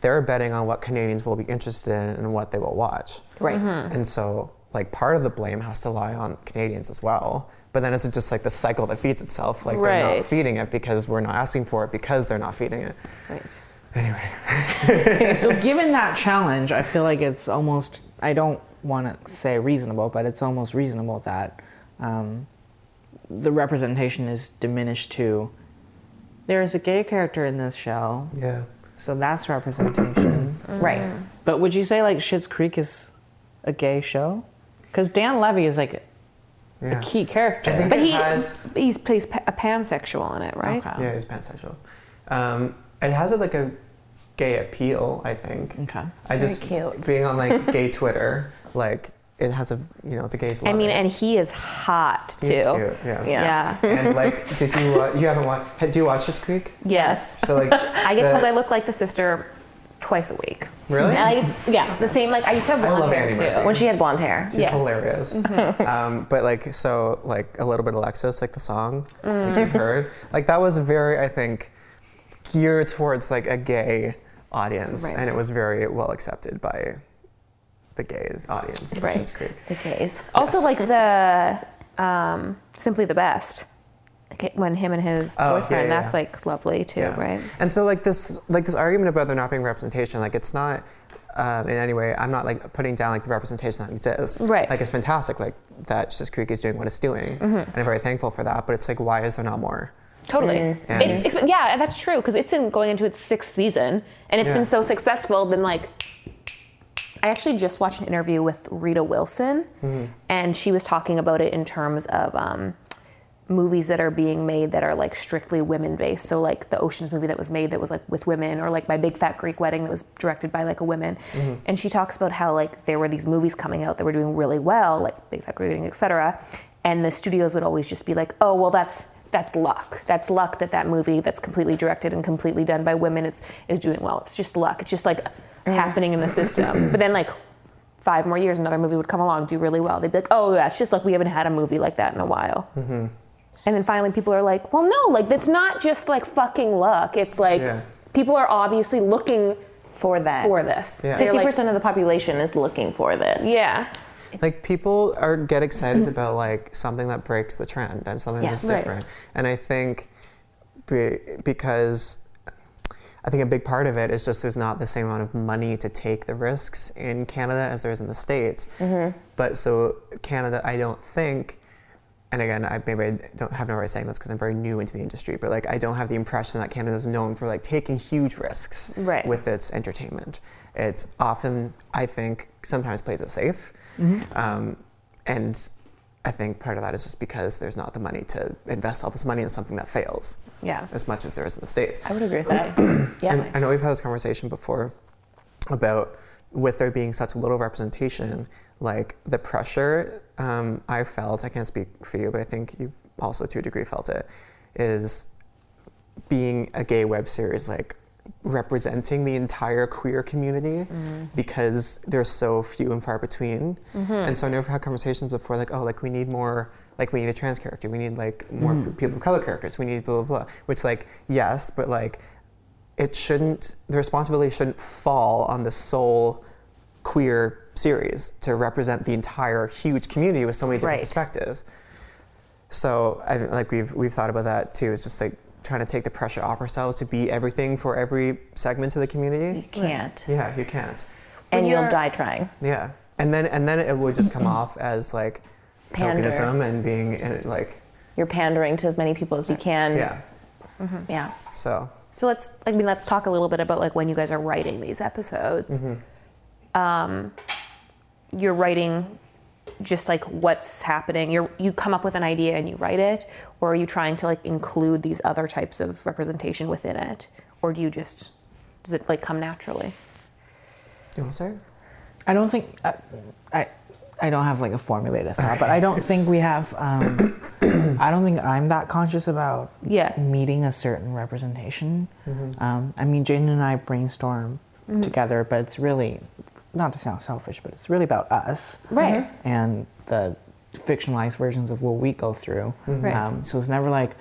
they're betting on what Canadians will be interested in and what they will watch. Right. Mm-hmm. And so like part of the blame has to lie on Canadians as well. But then it's just like the cycle that feeds itself. Like they're not feeding it because we're not asking for it because they're not feeding it. Right. Anyway. so [LAUGHS] given that challenge, I feel like it's almost I don't want to say reasonable, but it's almost reasonable that um, the representation is diminished to there is a gay character in this show, Yeah. so that's representation. Right. but would you say like Schitt's Creek is a gay show? Because Dan Levy is like Yeah. a key character. I think But it he has. he plays a pansexual in it, right? Okay. Yeah, he's pansexual. Um, it has a, like a gay appeal, I think. Okay. I very just cute. being on like [LAUGHS] gay Twitter, like it has a you know the gays I mean, it. and he is hot too. He's cute. Yeah. Yeah. Yeah. and like, did you uh, you haven't watched? Do you watch Schitt's Creek? yes. So like, [LAUGHS] I get the- told I look like the sister twice a week. Really? And I, it's, yeah, the same. Like I used to have I blonde love hair Annie too. Murphy. When she had blonde hair. She's Yeah. hilarious. [LAUGHS] um, but like, so like a little bit of Alexis, like the song, like you've heard, like that was very, I think, geared towards like a gay audience, Right. and it was very well accepted by the gay audience. Right. Schitt's Creek. The gays. Also, like the um, simply the best. Like when him and his Oh, boyfriend, yeah, that's like lovely too, Yeah. right? And so like this, like this argument about there not being representation, like it's not. Um, in any way, I'm not like putting down like the representation that exists. Right. Like it's fantastic, like that Schitt's Creek is doing what it's doing, Mm-hmm. and I'm very thankful for that. But it's like, why is there not more? Totally. And- It's, it's, yeah, that's true because it's in going into its sixth season and it's Yeah. been so successful. Then like, I actually just watched an interview with Rita Wilson, Mm-hmm. and she was talking about it in terms of um, movies that are being made that are like strictly women based. So like the Ocean's movie that was made that was like with women, or like My Big Fat Greek Wedding that was directed by like a woman. Mm-hmm. And she talks about how like there were these movies coming out that were doing really well, like Big Fat Greek Wedding, etc. And the studios would always just be like, oh well, that's that's luck. That's luck that that movie that's completely directed and completely done by women is is doing well. It's just luck. It's just like happening in the system. [CLEARS THROAT] But then like five more years, another movie would come along, do really well. They'd be like, oh, yeah, it's just like we haven't had a movie like that in a while. Mm-hmm. And then finally, people are like, well, no, like that's not just like fucking luck. It's like Yeah. people are obviously looking For that. for this. Yeah. They're Fifty like- percent of the population is looking for this. yeah. like people are get excited [LAUGHS] about like something that breaks the trend and something Yes. that's Right. different and i think be, because i think a big part of it is just there's not the same amount of money to take the risks in canada as there is in the states mm-hmm. but so canada i don't think and again, I maybe I don't have no right saying this because I'm very new into the industry, but like I don't have the impression that Canada is known for like taking huge risks Right. with its entertainment. It's often, I think, sometimes plays it safe, um, and I think part of that is just because there's not the money to invest all this money in something that fails Yeah. as much as there is in the states. I would agree with that. [CLEARS THROAT] yeah. And I know we've had this conversation before about with there being such little representation, like the pressure um, I felt, I can't speak for you, but I think you've also to a degree felt it, is being a gay web series like representing the entire queer community mm-hmm. because they're so few and far between. Mm-hmm. And so I know we've had conversations before, like, oh, like we need more, like we need a trans character, we need like more mm. p- people of color characters, we need blah blah blah. Which like yes, but like it shouldn't. The responsibility shouldn't fall on the sole queer series to represent the entire huge community with so many different Right. perspectives. So I like we've we've thought about that too. It's just like trying to take the pressure off ourselves to be everything for every segment of the community. You can't. Yeah, you can't. And you'll die trying. Yeah, and then and then it would just come [CLEARS THROAT] off as like Pander. tokenism and being in it, like You're pandering to as many people as you can. yeah. Mm-hmm. Yeah. So So let's, I mean, let's talk a little bit about like when you guys are writing these episodes. Mm-hmm. Um, you're writing just like what's happening. You you come up with an idea and you write it, or are you trying to like include these other types of representation within it, or do you just does it like come naturally? do you want to say? I don't think I, I, I don't have like a formulated thought, but I don't think we have. Um, [COUGHS] I don't think I'm that conscious about Yeah. meeting a certain representation. Um, I mean, Jane and I brainstorm together, but it's really not to sound selfish, but it's really about us, Right. And the fictionalized versions of what we go through. Right. Um, so it's never like.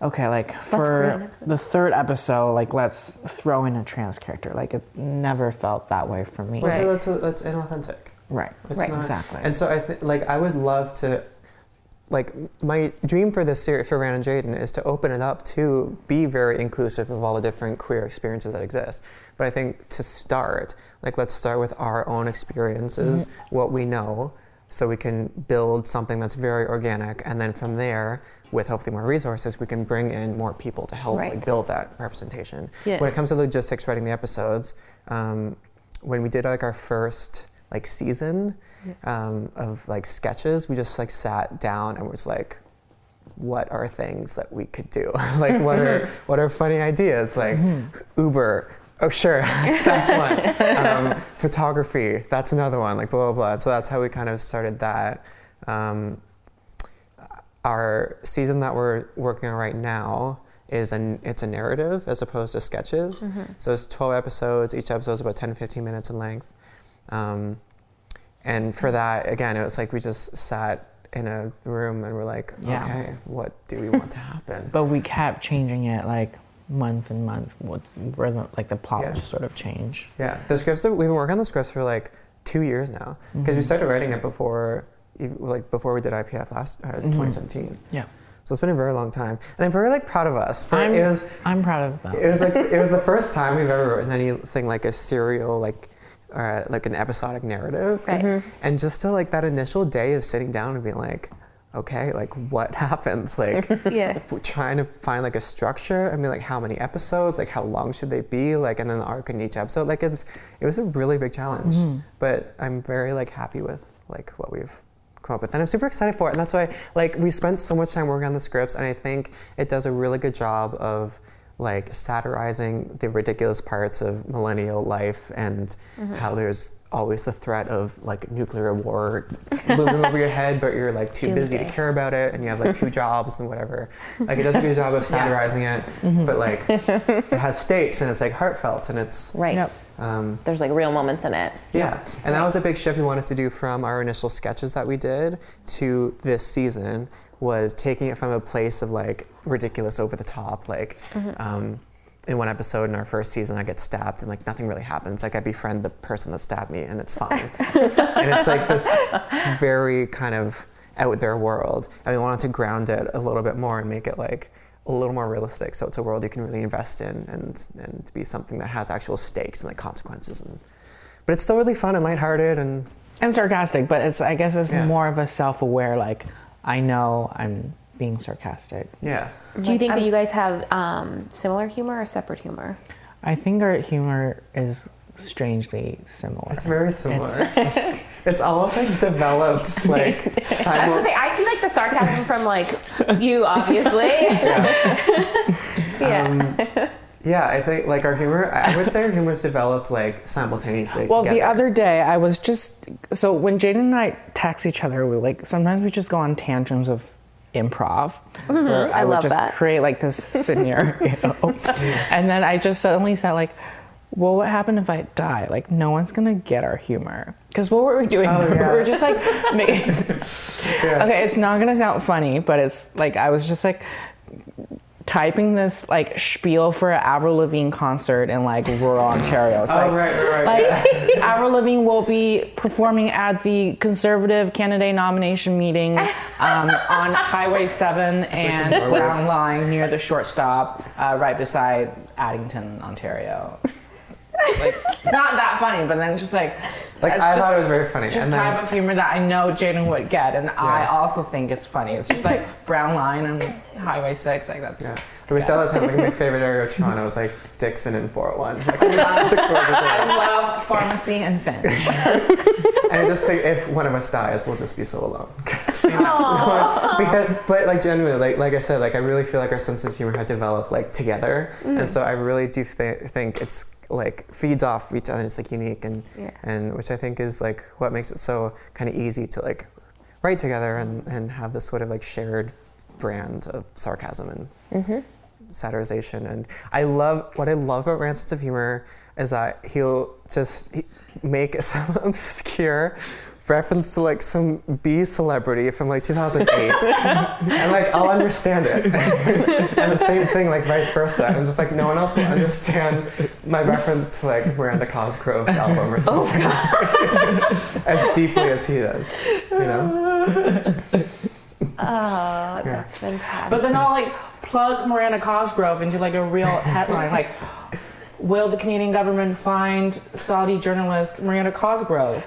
Okay, like create an for the third episode, like let's throw in a trans character. Like it never felt that way for me. Right. Well, that's that's inauthentic. Right. It's Right. not- Exactly. And so I think, like, I would love to, like, my dream for this series for Ran and Jaden is to open it up to be very inclusive of all the different queer experiences that exist. But I think to start, like, let's start with our own experiences, what we know, so we can build something that's very organic, and then from there. With hopefully more resources, we can bring in more people to help like, build that representation. Yeah. When it comes to logistics, writing the episodes, um, when we did like our first like season um, of like sketches, we just like sat down and was like, what are things that we could do? [LAUGHS] like what are [LAUGHS] what are funny ideas? Like Uber. Oh sure, [LAUGHS] that's, one. um, photography, that's another one. Like blah blah blah. So that's how we kind of started that. Um, our season that we're working on right now is an it's a narrative as opposed to sketches. So it's 12 episodes. Each episode is about 10 to 15 minutes in length. Um, and for that, again, it was like we just sat in a room and we're like, Yeah. okay, what do we want to happen? But we kept changing it like month and month. What where the like the plot Yeah. would just sort of change. Yeah, the scripts. We've been working on the scripts for like two years now because we started writing it before, like before we did IPF last uh, 2017. Yeah. So it's been a very long time, and I'm very like proud of us. For, I'm, it was I'm proud of that. it was like it was the first time we've ever written anything like a serial like uh, like an episodic narrative. Right. and just to like that initial day of sitting down and being like okay like what [LAUGHS] happens? Like [LAUGHS] Yeah. if we're trying to find like a structure i mean like how many episodes like how long should they be like and then the arc in each episode like it's it was a really big challenge. But i'm very like happy with like what we've come up with and i'm super excited for it and that's why like we spent so much time working on the scripts and i think it does a really good job of like satirizing the ridiculous parts of millennial life and how there's always the threat of like nuclear war looming over your head but you're like too busy to care about it and you have like two jobs and whatever. Like it does a good job of satirizing it but like [LAUGHS] it has stakes and it's like heartfelt and it's Right. Yep. um, There's like real moments in it. yeah, and that was a big shift we wanted to do from our initial sketches that we did to this season was taking it from a place of like ridiculous over the top like um, in one episode in our first season i get stabbed and like nothing really happens. Like i befriend the person that stabbed me and it's fine. [LAUGHS] And it's like this very kind of out there world. And we wanted to ground it a little bit more and make it like a little more realistic. So it's a world you can really invest in and and be something that has actual stakes and like consequences and but it's still really fun and lighthearted and And sarcastic, but it's I guess it's Yeah. more of a self-aware like I know I'm being sarcastic. yeah Do you think that you guys have um, similar humor or separate humor? I think our humor is strangely similar. it's very similar It's just- [LAUGHS] it's almost like developed like [LAUGHS] I was gonna say I see like the sarcasm from like you, obviously. [LAUGHS] yeah. Um, yeah i think like our humor i would say our humor's developed like simultaneously Well, the other day I was just so when Jaden and I text each other, we like sometimes we just go on tantrums of improv. Mm-hmm. I would love just that. create like this [LAUGHS] scenario, and then I just suddenly said like, "Well, what happened if I die? Like, no one's gonna get our humor." Because what were we doing? Oh, yeah. [LAUGHS] we were just like, making... [LAUGHS] okay, it's not gonna sound funny, but it's like I was just like typing this like spiel for an Avril Lavigne concert in like rural Ontario. It's like, Oh, right, right, right. like [LAUGHS] Avril Lavigne will be performing at the Conservative candidate nomination meeting um, on Highway 7 and around the Brown Line near the shortstop, uh, right beside Addington, Ontario. [LAUGHS] Like, it's not that funny, but then it's just like, Like it's I just- thought it was very funny. just and then, type of humor that I know Jaden would get, and I also think it's funny. It's just like Brown Line and Highway 6, like that's. yeah. But we said last time, like my favorite area of Toronto was like Dixon and 401. [LAUGHS] Like, it's just the gorgeous area. [LAUGHS] I love pharmacy and Finch. and I just think if one of us dies, we'll just be so alone. 'Cause, you know, because, but like genuinely, like like I said, like I really feel like our sense of humor had developed like together, and mm. so I really do th- think it's like feeds off each other. And it's like unique and Yeah. and which I think is like what makes it so kind of easy to like write together and and have this sort of like shared brand of sarcasm and mm-hmm. satirization and i love what i love about rand's sense of humor is that he'll just he- make [LAUGHS] some obscure reference to like some b celebrity from like 2008 [LAUGHS] and like i'll understand it. [LAUGHS] And the same thing like vice versa. I'm just like no one else will understand my reference to like miranda cosgrove's album or oh, something. [LAUGHS] As deeply as he does you know? Oh, that's fantastic. But then I'll like plug Miranda Cosgrove into like a real headline, like, will the Canadian government find Saudi journalist Miranda Cosgrove?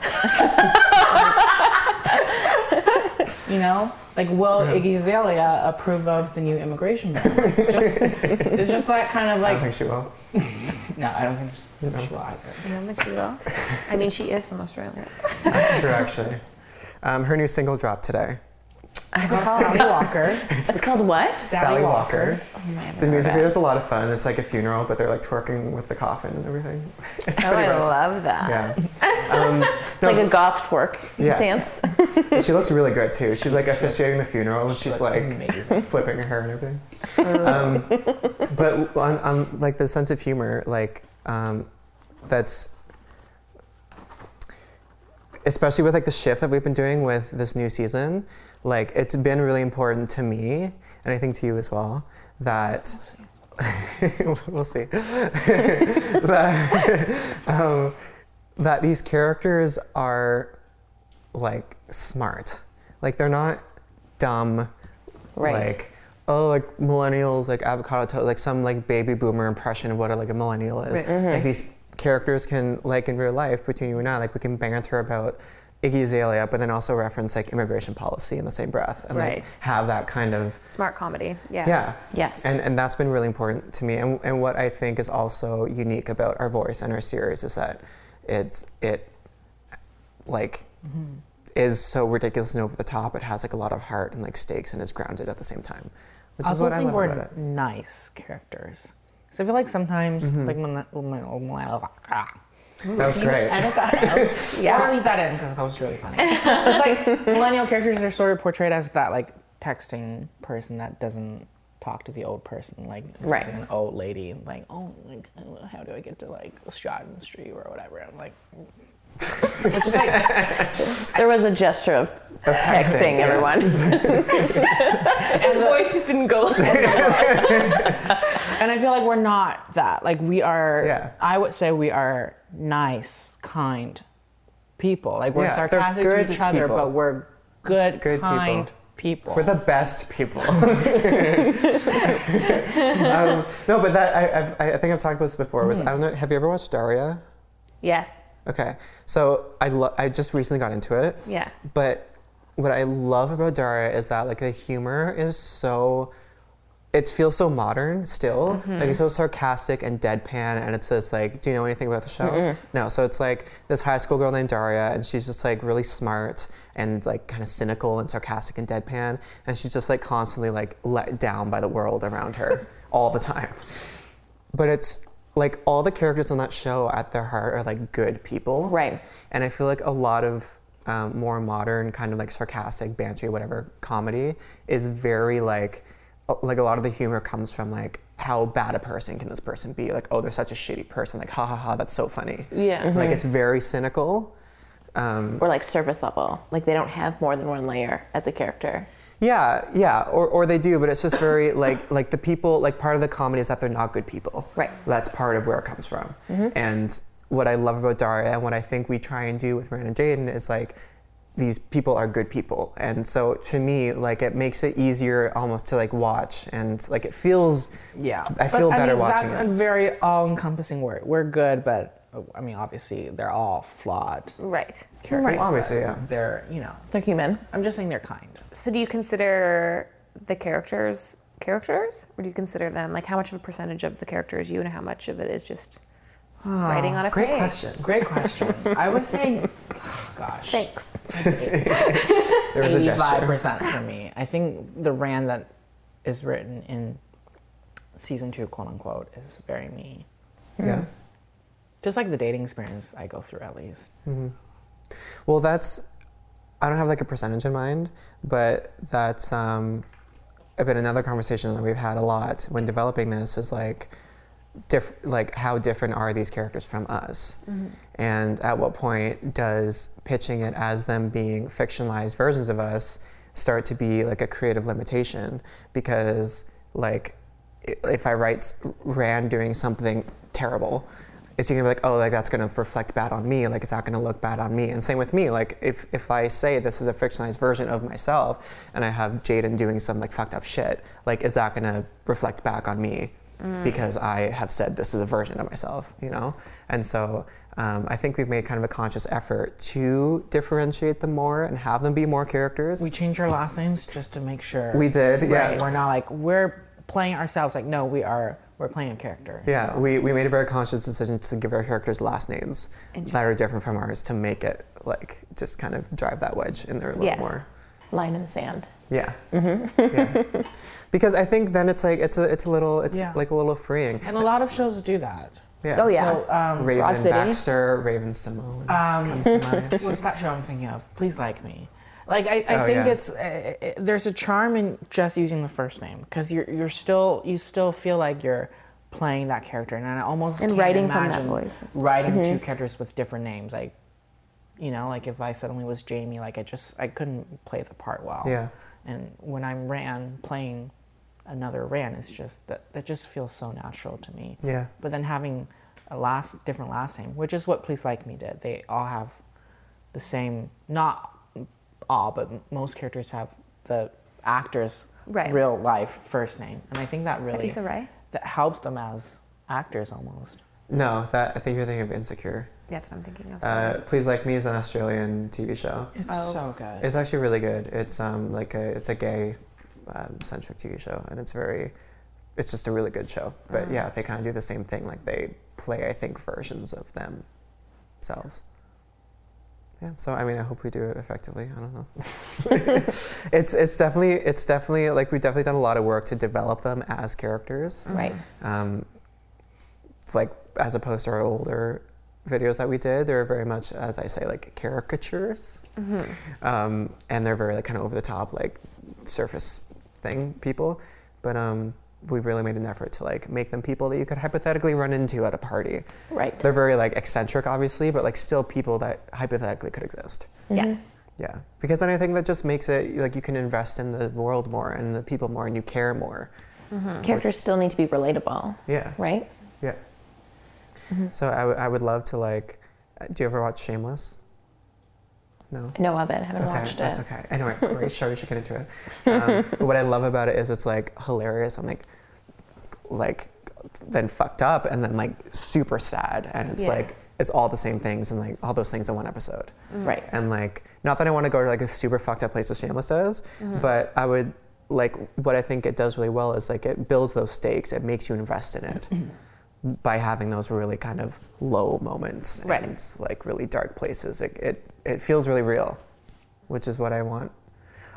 You know? Like, will Iggy Azalea approve of the new immigration bill? [LAUGHS] Just, it's just that kind of like. i don't think she will [LAUGHS] no, I don't think she No. will either. I don't think she will. I mean, she is from Australia. that's true actually um, her new single dropped today It's called Sally Walker. [LAUGHS] It's called what? Sally Walker. Oh, I haven't The music video is a lot of fun. It's like a funeral, but they're like twerking with the coffin and everything. [LAUGHS] It's Oh, I rad. love that. Yeah. [LAUGHS] Um, It's like a goth twerk Yes. dance. she looks really good too. She's like officiating the funeral and she's looks like amazing. flipping her hair and everything. um, but on, on like the sense of humor, like um, that's especially with like the shift that we've been doing with this new season. Like it's been really important to me, and I think to you as well, that we'll see [LAUGHS] [LAUGHS] that, [LAUGHS] um, that these characters are like smart. Like they're not dumb. Right. Like oh, like millennials, like avocado toast, like some like baby boomer impression of what a, like a millennial is. Right. Like these characters can like in real life between you and I, like we can banter about Iggy Azalea, but then also reference like immigration policy in the same breath and like have that kind of Smart comedy. Yeah. yeah. Yes. And, and that's been really important to me. And, and what I think is also unique about our voice and our series is that it's, it like, is so ridiculous and over the top. It has like a lot of heart and like stakes and is grounded at the same time, which I is also what I think love we're about it. nice characters. So I feel like sometimes, like when the, when the- ah, That was great. edit that out. [LAUGHS] Yeah. Or leave that in because that was really funny. so [LAUGHS] it's like millennial characters are sort of portrayed as that like texting person that doesn't talk to the old person, like Right. an old lady, like oh, like how do I get to like Stratton Street or whatever? I'm like, [LAUGHS] like there was a gesture of Of texting, everyone. His voice just didn't go. And I feel like we're not that. Like we are. Yeah. I would say we are nice, kind people. Like we're Yeah, sarcastic to each other, people. but we're good, Good people. kind people. We're the best people. [LAUGHS] um, no, but that I, I've, I think I've talked about this before. Was I don't know. Have you ever watched Daria? yes. Okay, so I lo- I just recently got into it. Yeah. But what I love about Daria is that like the humor is so it feels so modern still. Like it's so sarcastic and deadpan and it's this like, do you know anything about the show? No. So it's like this high school girl named Daria and she's just like really smart and like kind of cynical and sarcastic and deadpan and she's just like constantly like let down by the world around her [LAUGHS] all the time. But it's like all the characters on that show at their heart are like good people. Right. And I feel like a lot of um, more modern, kind of like sarcastic, bantery, whatever comedy is very like like a lot of the humor comes from like how bad a person can this person be? Like oh they're such a shitty person. Like ha ha ha that's so funny. Yeah. Like it's very cynical. Um, Or like surface level. Like they don't have more than one layer as a character. Yeah, yeah, or, or they do, but it's just very [COUGHS] like like the people like part of the comedy is that they're not good people. Right. That's part of where it comes from. And what I love about Daria and what I think we try and do with Rand and Jaden is like these people are good people, and so to me like it makes it easier almost to like watch and like it feels Yeah, I feel but, better I mean, watching That's it. a very all-encompassing word. We're good, but I mean, obviously, they're all flawed Right. characters. Right. Well, obviously, yeah. They're, you know, They're human. I'm just saying they're kind. So do you consider the characters characters, or do you consider them like how much of a percentage of the character is you, and how much of it is just writing ah, on a great page? question. Great question. I would say, [LAUGHS] gosh, Thanks. [LAUGHS] There was a Eighty-five percent for me. I think the Rand that is written in season two, quote unquote, is very me. Yeah. Hmm. Just like the dating experience I go through, at least. Mm-hmm. Well, that's I don't have like a percentage in mind, but that's um, been another conversation that we've had a lot when developing this is like, diff- like how different are these characters from us, mm-hmm. and at what point does pitching it as them being fictionalized versions of us start to be like a creative limitation because like if I write Rand doing something terrible, is he gonna be like, oh, like that's gonna reflect bad on me? Like, is that gonna look bad on me? And same with me. Like, if if I say this is a fictionalized version of myself, and I have Jaden doing some like fucked up shit, like, is that gonna reflect back on me? Because I have said this is a version of myself, you know? And so um, I think we've made kind of a conscious effort to differentiate them more and have them be more characters. We changed our last names just to make sure. We did, yeah. Right, We're not like we're playing ourselves. Like no, we are. We're playing a character. Yeah, so. we, we made a very conscious decision to give our characters last names that are different from ours to make it like just kind of drive that wedge in there a little Yes. more. Line in the sand. Yeah. yeah. Because I think then it's like it's a it's a little it's Yeah. like a little freeing. And a lot of shows do that. Yeah. Oh yeah. So, um, Raven Broad City. Baxter, Raven Symoné Um, comes to mind. [LAUGHS] what's that show I'm thinking of? Please like me. Like I, I Oh, think yeah. it's uh, uh, there's a charm in just using the first name because you're you're still you still feel like you're playing that character and I almost And can't writing from that imagine voice. writing two characters with different names like you know like if I suddenly was Jamie like I just I couldn't play the part well Yeah. and when I'm Ran playing another Ran it's just that that just feels so natural to me Yeah. but then having a last different last name, which is what Please Like Me did. They all have the same, not all, but most characters have the actor's Right. real life first name, and I think that really Issa Rae? that helps them as actors almost. No, that I think you're thinking of Insecure. That's what I'm thinking of. Uh. Please Like Me is an Australian TV show. It's Oh. so good. It's actually really good. It's um like a it's a gay um, centric TV show, and it's very it's just a really good show. But yeah, they kind of do the same thing. Like they play, I think, versions of themselves. Yeah. So I mean, I hope we do it effectively. I don't know. [LAUGHS] it's it's definitely it's definitely like we've definitely done a lot of work to develop them as characters. Right. Um, like as opposed to our older videos that we did, they're very much, as I say, like caricatures, um, and they're very like kind of over the top, like surface thing people. But um, we've really made an effort to like make them people that you could hypothetically run into at a party. Right. They're very like eccentric, obviously, but like still people that hypothetically could exist. yeah. Yeah, because then I think that just makes it like you can invest in the world more and the people more, and you care more. Characters still need to be relatable, Yeah. right? Yeah. So I, w- I would love to like. uh, Do you ever watch Shameless? No. No I of it. Haven't Okay, watched it. that's okay. Anyway, great show. We should get into it. [LAUGHS] Um, but what I love about it is it's like hilarious and like, like, then fucked up and then like super sad and it's Yeah. like it's all the same things and like all those things in one episode. Right. And like, not that I want to go to like a super fucked up place as Shameless does, Mm-hmm. but I would like what I think it does really well is like it builds those stakes. It makes you invest in it [CLEARS THROAT] by having those really kind of low moments Right. and like really dark places. It, it it feels really real, which is what I want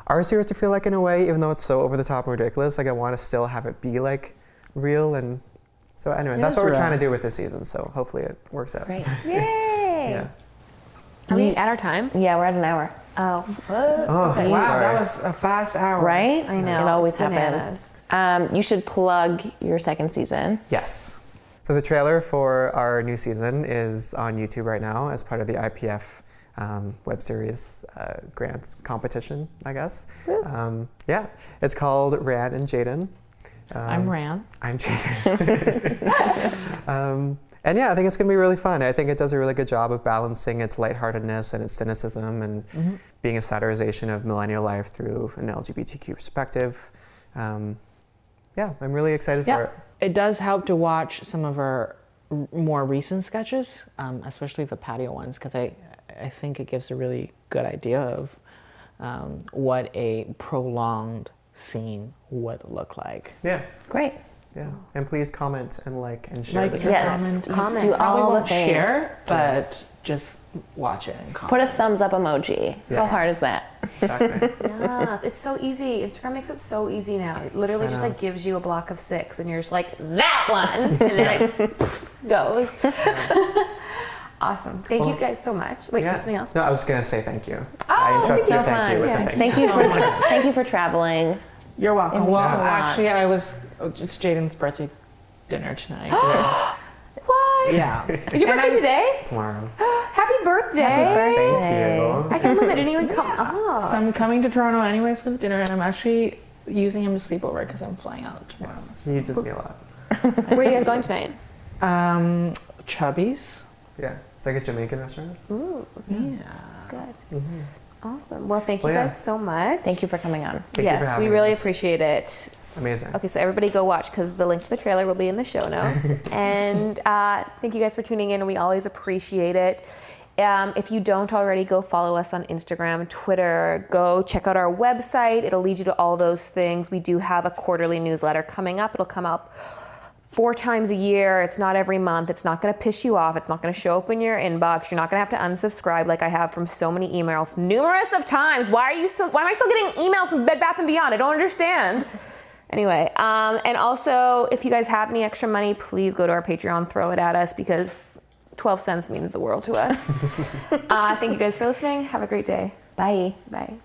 our series to feel like in a way, even though it's so over the top and ridiculous. Like I want to still have it be like real and. So anyway, It that's is what we're trying to do with this season. So hopefully it works out. Right. [LAUGHS] Yay! Yeah. Are we at our time? Yeah, we're at an hour. Oh, Oh, Okay. Wow, sorry. that was a fast hour. Right? I know, It always it's happens. Um, you should plug your second season. Yes. So the trailer for our new season is on YouTube right now as part of the IPF um, web series uh, grants competition, I guess. Um, yeah, it's called Ran and Jaden. Um, I'm Ran. I'm Jaden. [LAUGHS] um, and yeah, I think it's going to be really fun. I think it does a really good job of balancing its lightheartedness and its cynicism and being a satirization of millennial life through an LGBTQ perspective. Um, yeah, I'm really excited for it. It does help to watch some of our more recent sketches, um, especially the patio ones, because I, I think it gives a really good idea of um, what a prolonged scene would look like. Yeah. Great. Yeah, oh. and please comment and like and share Like the and. Yes. comment. Comment. Do Probably all the won't things. share, but Yes. just watch it and comment. Put a thumbs up emoji. How hard is that? Exactly. [LAUGHS] yes, it's so easy. Instagram makes it so easy now. It literally I just know. like gives you a block of six, and you're just like that one, and then it [LAUGHS] goes. [LAUGHS] awesome. Thank you guys so much. Wait, yeah. something else? No, I was gonna say thank you. Oh, I entrusted so you thank fun. you with Yeah. thank, Thank you for tra- thank you for traveling. You're welcome. It Well, means actually, I was oh, it's Jaden's birthday dinner tonight. [GASPS] What? yeah. Is your birthday today? tomorrow. [GASPS] Happy birthday! Thank Hey. you. I can't believe I didn't even come up. So I'm coming to Toronto anyways for the dinner, and I'm actually using him to sleep over because I'm flying out tomorrow. Yes, he uses me a lot. [LAUGHS] Where are you guys going tonight? Um, Chubby's. Yeah, it's like a Jamaican restaurant. Ooh, Yeah. it's good. Mm-hmm. Awesome. Well, thank you Well, yeah. guys so much. Thank you for coming on. Thank you for yes, we really us. appreciate it. Amazing. Okay, so everybody go watch because the link to the trailer will be in the show notes. [LAUGHS] and uh, thank you guys for tuning in. We always appreciate it. Um, if you don't already, go follow us on Instagram, Twitter. Go check out our website. It'll lead you to all those things. We do have a quarterly newsletter coming up. It'll come up four times a year. It's not every month. It's not going to piss you off. It's not going to show up in your inbox. You're not going to have to unsubscribe like I have from so many emails, numerous of times. Why are you still? Why am I still getting emails from Bed Bath and Beyond? I don't understand. Anyway, um, and also if you guys have any extra money, please go to our Patreon, throw it at us because 12 cents means the world to us. [LAUGHS] uh, thank you guys for listening. Have a great day. Bye. Bye.